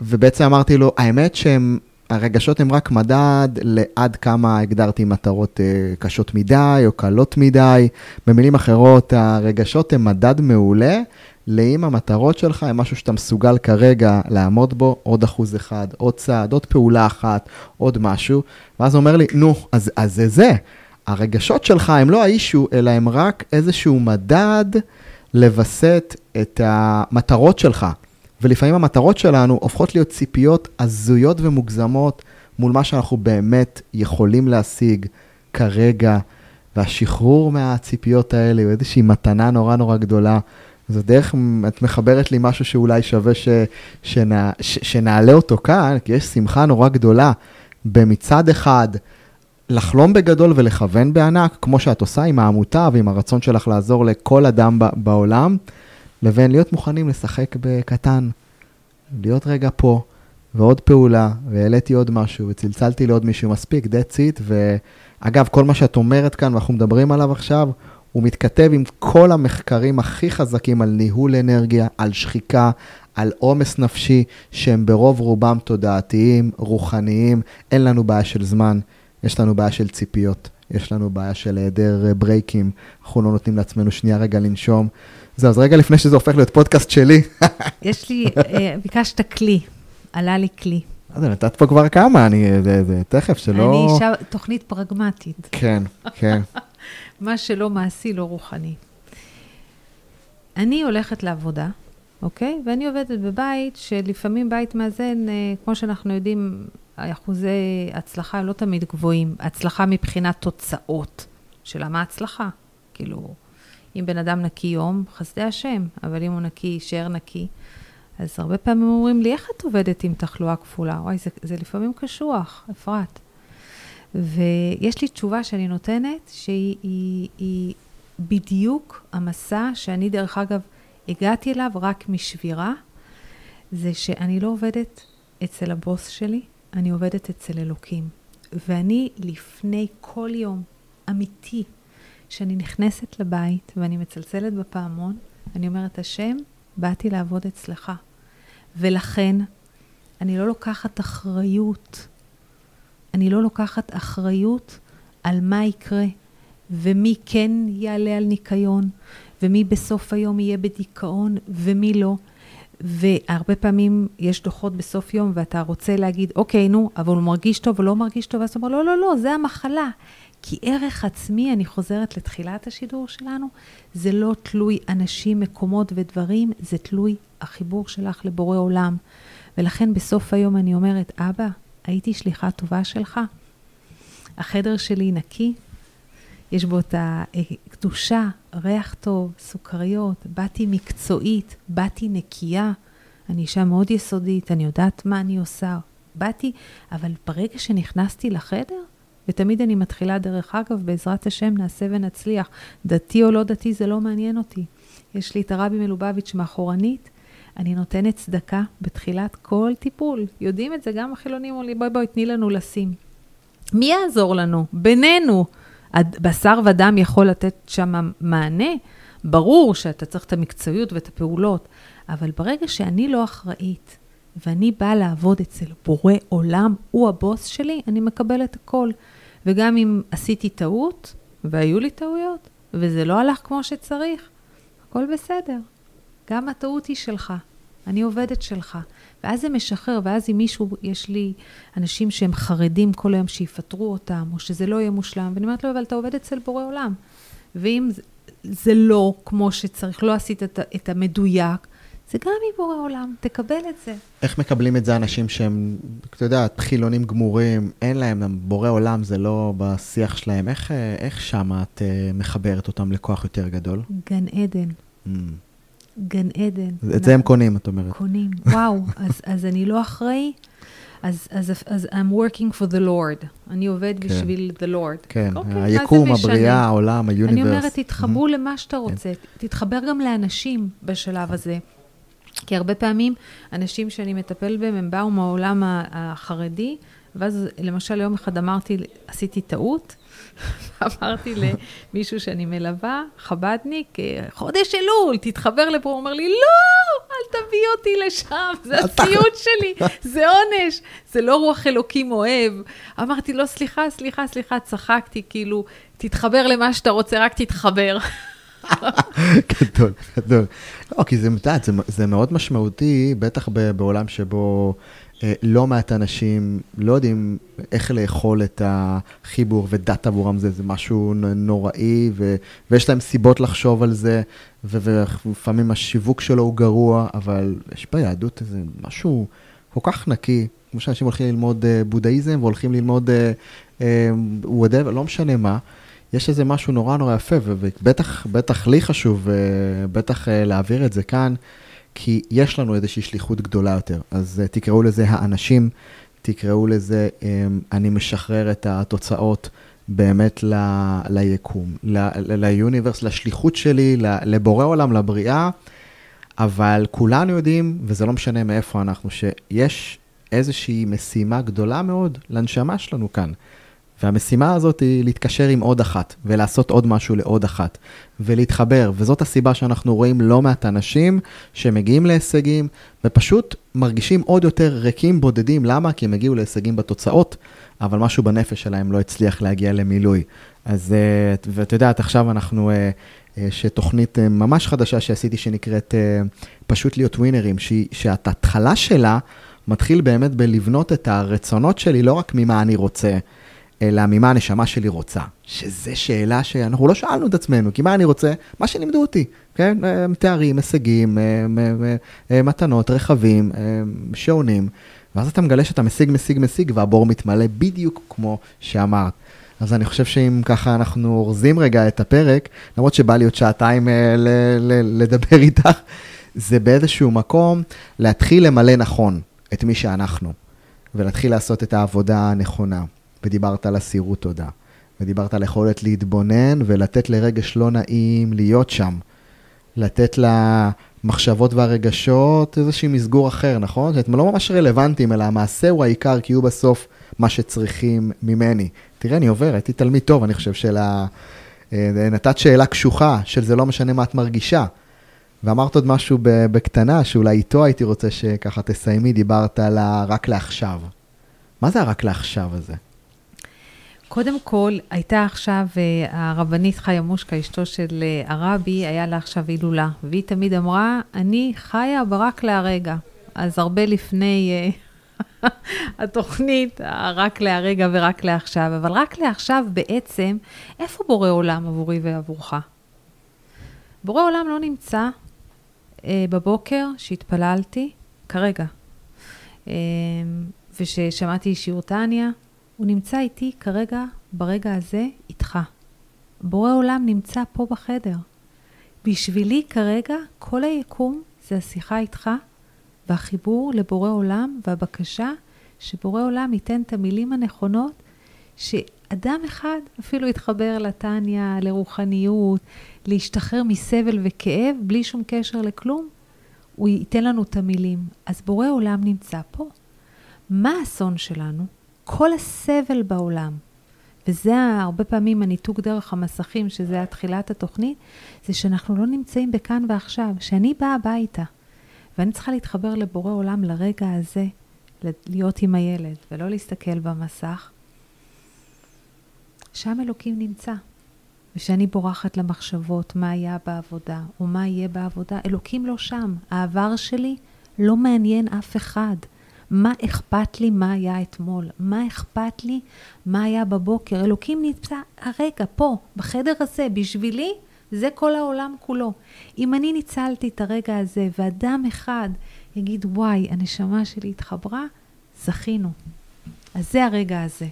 ובעצם אמרתי לו, האמת שהם... הרגשות הם רק מדד לעד כמה הגדרתי מטרות uh, קשות מדי או קלות מדי. במילים אחרות, הרגשות הם מדד מעולה לאם המטרות שלך הם משהו שאתה מסוגל כרגע לעמוד בו, עוד אחוז אחד, עוד צעד, עוד פעולה אחת, עוד משהו. ואז הוא אומר לי, נו, אז, אז זה זה. הרגשות שלך הם לא האישו, אלא הם רק איזשהו מדד לווסת את המטרות שלך. ולפעמים המטרות שלנו הופכות להיות ציפיות הזויות ומוגזמות מול מה שאנחנו באמת יכולים להשיג כרגע, והשחרור מהציפיות האלה הוא איזושהי מתנה נורא נורא גדולה. זו דרך, את מחברת לי משהו שאולי שווה ש, שנע, ש, שנעלה אותו כאן, כי יש שמחה נורא גדולה במצד אחד לחלום בגדול ולכוון בענק, כמו שאת עושה עם העמותה ועם הרצון שלך לעזור לכל אדם בעולם. לבין להיות מוכנים לשחק בקטן, להיות רגע פה, ועוד פעולה, והעליתי עוד משהו, וצלצלתי לעוד מישהו מספיק, that's it, ואגב, כל מה שאת אומרת כאן, ואנחנו מדברים עליו עכשיו, הוא מתכתב עם כל המחקרים הכי חזקים על ניהול אנרגיה, על שחיקה, על עומס נפשי, שהם ברוב רובם תודעתיים, רוחניים, אין לנו בעיה של זמן, יש לנו בעיה של ציפיות, יש לנו בעיה של היעדר ברייקים, אנחנו לא נותנים לעצמנו שנייה רגע לנשום. זהו, אז רגע לפני שזה הופך להיות פודקאסט שלי. יש לי, ביקשת כלי, עלה לי כלי. אז נתת פה כבר כמה, אני, זה, זה תכף שלא... אני אישה, תוכנית פרגמטית. כן, כן. מה שלא מעשי, לא רוחני. אני הולכת לעבודה, אוקיי? ואני עובדת בבית, שלפעמים בית מאזן, כמו שאנחנו יודעים, אחוזי הצלחה לא תמיד גבוהים. הצלחה מבחינת תוצאות. שאלה מה הצלחה? כאילו... אם בן אדם נקי יום, חסדי השם, אבל אם הוא נקי, יישאר נקי. אז הרבה פעמים אומרים לי, איך את עובדת עם תחלואה כפולה? וואי, זה, זה לפעמים קשוח, אפרת. ויש לי תשובה שאני נותנת, שהיא היא, היא בדיוק המסע שאני, דרך אגב, הגעתי אליו רק משבירה, זה שאני לא עובדת אצל הבוס שלי, אני עובדת אצל אלוקים. ואני לפני כל יום, אמיתי, כשאני נכנסת לבית ואני מצלצלת בפעמון, אני אומרת, השם, באתי לעבוד אצלך. ולכן, אני לא לוקחת אחריות. אני לא לוקחת אחריות על מה יקרה, ומי כן יעלה על ניקיון, ומי בסוף היום יהיה בדיכאון, ומי לא. והרבה פעמים יש דוחות בסוף יום, ואתה רוצה להגיד, אוקיי, נו, אבל הוא מרגיש טוב או לא מרגיש טוב, ואז אתה אומר, לא, לא, לא, זה המחלה. כי ערך עצמי, אני חוזרת לתחילת השידור שלנו, זה לא תלוי אנשים, מקומות ודברים, זה תלוי החיבור שלך לבורא עולם. ולכן בסוף היום אני אומרת, אבא, הייתי שליחה טובה שלך? החדר שלי נקי, יש בו את הקדושה, ריח טוב, סוכריות, באתי מקצועית, באתי נקייה. אני אישה מאוד יסודית, אני יודעת מה אני עושה. באתי, אבל ברגע שנכנסתי לחדר, ותמיד אני מתחילה, דרך אגב, בעזרת השם נעשה ונצליח. דתי או לא דתי, זה לא מעניין אותי. יש לי את הרבי מלובביץ' מאחורנית, אני נותנת צדקה בתחילת כל טיפול. יודעים את זה, גם החילונים אומרים לי, בואי בואי, תני לנו לשים. מי יעזור לנו? בינינו. בשר ודם יכול לתת שם מענה? ברור שאתה צריך את המקצועיות ואת הפעולות, אבל ברגע שאני לא אחראית, ואני באה לעבוד אצל בורא עולם, הוא הבוס שלי, אני מקבלת הכל. וגם אם עשיתי טעות, והיו לי טעויות, וזה לא הלך כמו שצריך, הכל בסדר. גם הטעות היא שלך, אני עובדת שלך. ואז זה משחרר, ואז אם מישהו, יש לי אנשים שהם חרדים כל היום שיפטרו אותם, או שזה לא יהיה מושלם, ואני אומרת לו, אבל אתה עובד אצל בורא עולם. ואם זה, זה לא כמו שצריך, לא עשית את, את המדויק, זה גם מבורא עולם, תקבל את זה. איך מקבלים את זה אנשים שהם, אתה יודע, חילונים גמורים, אין להם, בורא עולם זה לא בשיח שלהם, איך, איך שמה את אה, מחברת אותם לכוח יותר גדול? גן עדן. Mm. גן עדן. את זה הם קונים, את אומרת. קונים, וואו, אז, אז אני לא אחראי. אז, אז, אז I'm working for the Lord. אני עובד כן. בשביל the Lord. כן, okay, אוקיי, היקום, הבריאה, העולם, היוניברס. אני אומרת, תתחברו mm-hmm. למה שאתה רוצה. כן. תתחבר גם לאנשים בשלב הזה. כי הרבה פעמים אנשים שאני מטפל בהם, הם באו מהעולם החרדי, ואז למשל יום אחד אמרתי, עשיתי טעות, אמרתי למישהו שאני מלווה, חבדניק, חודש אלול, תתחבר לפה, הוא אומר לי, לא, אל תביא אותי לשם, זה הסיוט שלי, זה עונש, זה לא רוח אלוקים אוהב. אמרתי לו, סליחה, סליחה, סליחה, צחקתי, כאילו, תתחבר למה שאתה רוצה, רק תתחבר. גדול, גדול. לא, כי זה, זה, זה מאוד משמעותי, בטח בעולם שבו אה, לא מעט אנשים לא יודעים איך לאכול את החיבור, ודת עבורם זה, זה משהו נוראי, ו, ויש להם סיבות לחשוב על זה, ולפעמים השיווק שלו הוא גרוע, אבל יש ביהדות איזה משהו כל כך נקי, כמו שאנשים הולכים ללמוד אה, בודהיזם והולכים ללמוד וואטאבר, לא משנה מה. יש איזה משהו נורא נורא יפה, ובטח, בטח לי חשוב, בטח להעביר את זה כאן, כי יש לנו איזושהי שליחות גדולה יותר. אז תקראו לזה האנשים, תקראו לזה, אני משחרר את התוצאות באמת ל, ליקום, ליוניברס, לשליחות שלי, לבורא עולם, לבריאה, אבל כולנו יודעים, וזה לא משנה מאיפה אנחנו, שיש איזושהי משימה גדולה מאוד לנשמה שלנו כאן. והמשימה הזאת היא להתקשר עם עוד אחת, ולעשות עוד משהו לעוד אחת, ולהתחבר, וזאת הסיבה שאנחנו רואים לא מעט אנשים שמגיעים להישגים, ופשוט מרגישים עוד יותר ריקים בודדים. למה? כי הם הגיעו להישגים בתוצאות, אבל משהו בנפש שלהם לא הצליח להגיע למילוי. אז, אה, ואת יודעת, עכשיו אנחנו, אה, אה, שתוכנית ממש חדשה שעשיתי, שנקראת פשוט להיות ווינרים, שההתחלה שלה מתחיל באמת בלבנות את הרצונות שלי, לא רק ממה אני רוצה. אלא ממה הנשמה שלי רוצה. שזו שאלה שאנחנו לא שאלנו את עצמנו, כי מה אני רוצה? מה שלימדו אותי, כן? אה, תארים, הישגים, אה, אה, מתנות, רכבים, שעונים. ואז אתה מגלה שאתה משיג, משיג, משיג, והבור מתמלא בדיוק כמו שאמרת. אז אני חושב שאם ככה אנחנו אורזים רגע את הפרק, למרות שבא לי עוד שעתיים ל- ל- לדבר איתך, זה באיזשהו מקום להתחיל למלא נכון את מי שאנחנו, ולהתחיל לעשות את העבודה הנכונה. ודיברת על אסירות תודה, ודיברת על יכולת להתבונן ולתת לרגש לא נעים להיות שם. לתת למחשבות והרגשות איזשהו מסגור אחר, נכון? זאת אומרת, לא ממש רלוונטיים, אלא המעשה הוא העיקר, כי הוא בסוף מה שצריכים ממני. תראה, אני עובר, הייתי תלמיד טוב, אני חושב, של ה... אה, נתת שאלה קשוחה, של זה לא משנה מה את מרגישה. ואמרת עוד משהו בקטנה, שאולי איתו הייתי רוצה שככה תסיימי, דיברת על הרק לעכשיו. מה זה הרק לעכשיו הזה? קודם כל, הייתה עכשיו אה, הרבנית חיה מושקה, אשתו של אה, הרבי, היה לה עכשיו הילולה, והיא תמיד אמרה, אני חיה ברק להרגע. אז הרבה לפני אה, התוכנית, רק להרגע ורק לעכשיו, אבל רק לעכשיו בעצם, איפה בורא עולם עבורי ועבורך? בורא עולם לא נמצא בבוקר שהתפללתי, כרגע. אמ, וששמעתי שיעור טניה, הוא נמצא איתי כרגע, ברגע הזה, איתך. בורא עולם נמצא פה בחדר. בשבילי כרגע, כל היקום זה השיחה איתך והחיבור לבורא עולם והבקשה שבורא עולם ייתן את המילים הנכונות, שאדם אחד אפילו יתחבר לטניה, לרוחניות, להשתחרר מסבל וכאב, בלי שום קשר לכלום, הוא ייתן לנו את המילים. אז בורא עולם נמצא פה. מה האסון שלנו? כל הסבל בעולם, וזה הרבה פעמים הניתוק דרך המסכים, שזה היה תחילת התוכנית, זה שאנחנו לא נמצאים בכאן ועכשיו. כשאני באה הביתה, ואני צריכה להתחבר לבורא עולם לרגע הזה, להיות עם הילד, ולא להסתכל במסך, שם אלוקים נמצא. וכשאני בורחת למחשבות מה היה בעבודה, או מה יהיה בעבודה, אלוקים לא שם. העבר שלי לא מעניין אף אחד. מה אכפת לי מה היה אתמול? מה אכפת לי מה היה בבוקר? אלוקים נמצא הרגע, פה, בחדר הזה, בשבילי, זה כל העולם כולו. אם אני ניצלתי את הרגע הזה, ואדם אחד יגיד, וואי, הנשמה שלי התחברה, זכינו. אז זה הרגע הזה.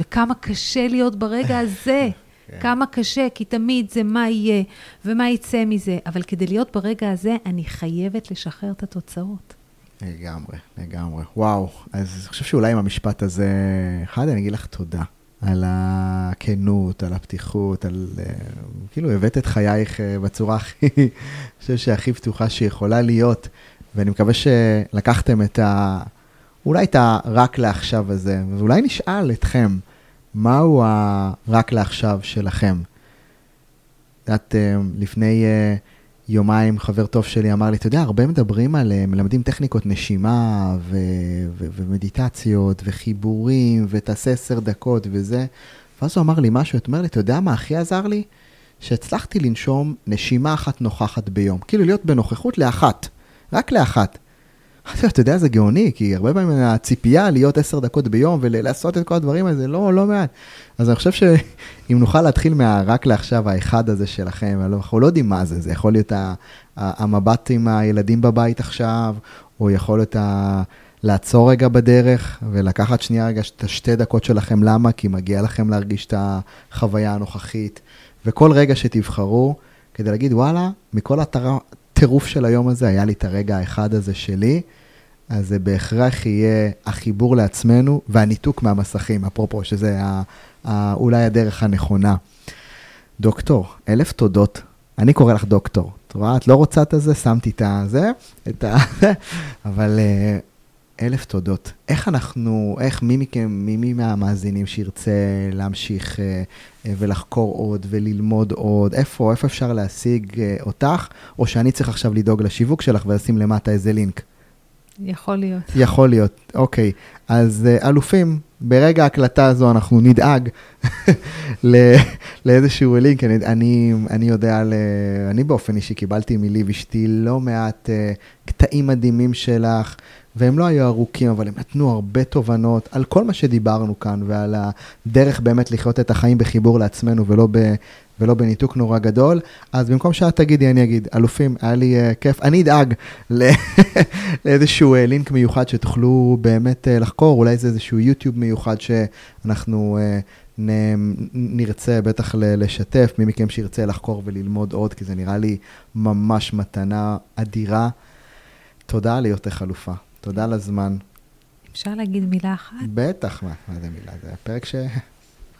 וכמה קשה להיות ברגע הזה. כן. כמה קשה, כי תמיד זה מה יהיה ומה יצא מזה. אבל כדי להיות ברגע הזה, אני חייבת לשחרר את התוצאות. לגמרי, לגמרי. וואו, אז אני חושב שאולי עם המשפט הזה, אחד, אני אגיד לך תודה על הכנות, על הפתיחות, על... אה, כאילו, הבאת את חייך אה, בצורה הכי, אני חושב שהכי פתוחה שיכולה להיות, ואני מקווה שלקחתם את ה... אולי את הרק לעכשיו הזה, ואולי נשאל אתכם, מהו הרק לעכשיו שלכם? את יודעת, אה, לפני... יומיים חבר טוב שלי אמר לי, אתה יודע, הרבה מדברים על, אה, מלמדים טכניקות נשימה ו- ו- ומדיטציות וחיבורים ותעשה עשר דקות וזה. ואז הוא אמר לי משהו, אתה אומר לי, אתה יודע מה הכי עזר לי? שהצלחתי לנשום נשימה אחת נוכחת ביום. כאילו להיות בנוכחות לאחת, רק לאחת. אתה יודע, זה גאוני, כי הרבה פעמים הציפייה להיות עשר דקות ביום ולעשות את כל הדברים האלה, זה לא, לא מעט. אז אני חושב שאם נוכל להתחיל מהרק לעכשיו, האחד הזה שלכם, אנחנו לא יודעים מה זה, זה יכול להיות המבט עם הילדים בבית עכשיו, או יכול להיות ה... לעצור רגע בדרך ולקחת שנייה רגע את השתי דקות שלכם, למה? כי מגיע לכם להרגיש את החוויה הנוכחית. וכל רגע שתבחרו, כדי להגיד, וואלה, מכל הטירוף של היום הזה, היה לי את הרגע האחד הזה שלי, אז זה בהכרח יהיה החיבור לעצמנו והניתוק מהמסכים, אפרופו, שזה ה, ה, אולי הדרך הנכונה. דוקטור, אלף תודות. אני קורא לך דוקטור. את רואה, את לא רוצה את זה, שמתי את הזה, את ה... אבל אה, אלף תודות. איך אנחנו, איך מי מכם, מי, מי מהמאזינים שירצה להמשיך אה, אה, ולחקור עוד וללמוד עוד, איפה, איפה אפשר להשיג אה, אותך, או שאני צריך עכשיו לדאוג לשיווק שלך ולשים למטה איזה לינק? יכול להיות. יכול להיות, אוקיי. אז אלופים, ברגע ההקלטה הזו אנחנו נדאג לאיזשהו לינק. אני, אני, אני יודע, אני באופן אישי קיבלתי מליב אשתי לא מעט uh, קטעים מדהימים שלך. והם לא היו ארוכים, אבל הם נתנו הרבה תובנות על כל מה שדיברנו כאן, ועל הדרך באמת לחיות את החיים בחיבור לעצמנו ולא, ב, ולא בניתוק נורא גדול. אז במקום שאת תגידי, אני אגיד, אלופים, היה לי uh, כיף. אני אדאג לאיזשהו uh, לינק מיוחד שתוכלו באמת uh, לחקור, אולי זה איזשהו יוטיוב מיוחד שאנחנו... uh, נרצה בטח לשתף, מי מכם שירצה לחקור וללמוד עוד, כי זה נראה לי ממש מתנה אדירה. תודה על היותך אלופה. תודה על הזמן. אפשר להגיד מילה אחת? בטח, מה, מה זה מילה? זה הפרק ש...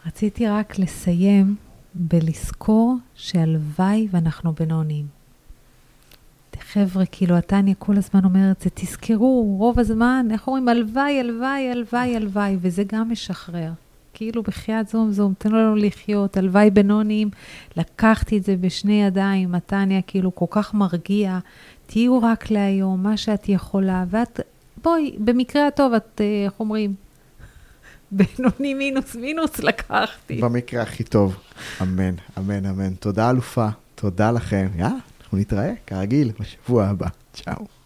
רציתי רק לסיים בלזכור שהלוואי ואנחנו בינוניים. חבר'ה, כאילו, התניא כל הזמן אומרת, זה תזכרו, רוב הזמן, איך אומרים, הלוואי, הלוואי, הלוואי, הלוואי, וזה גם משחרר. כאילו, בחייאת זום זום, תנו לנו לחיות, הלוואי בינוניים. לקחתי את זה בשני ידיים, התניא כאילו כל כך מרגיע, תהיו רק להיום, מה שאת יכולה, ואת בואי, במקרה הטוב, את, אה, איך אומרים? בינוני מינוס מינוס לקחתי. במקרה הכי טוב. אמן, אמן, אמן. תודה, אלופה. תודה לכם. יאללה, אנחנו נתראה, כרגיל, בשבוע הבא. צ'או.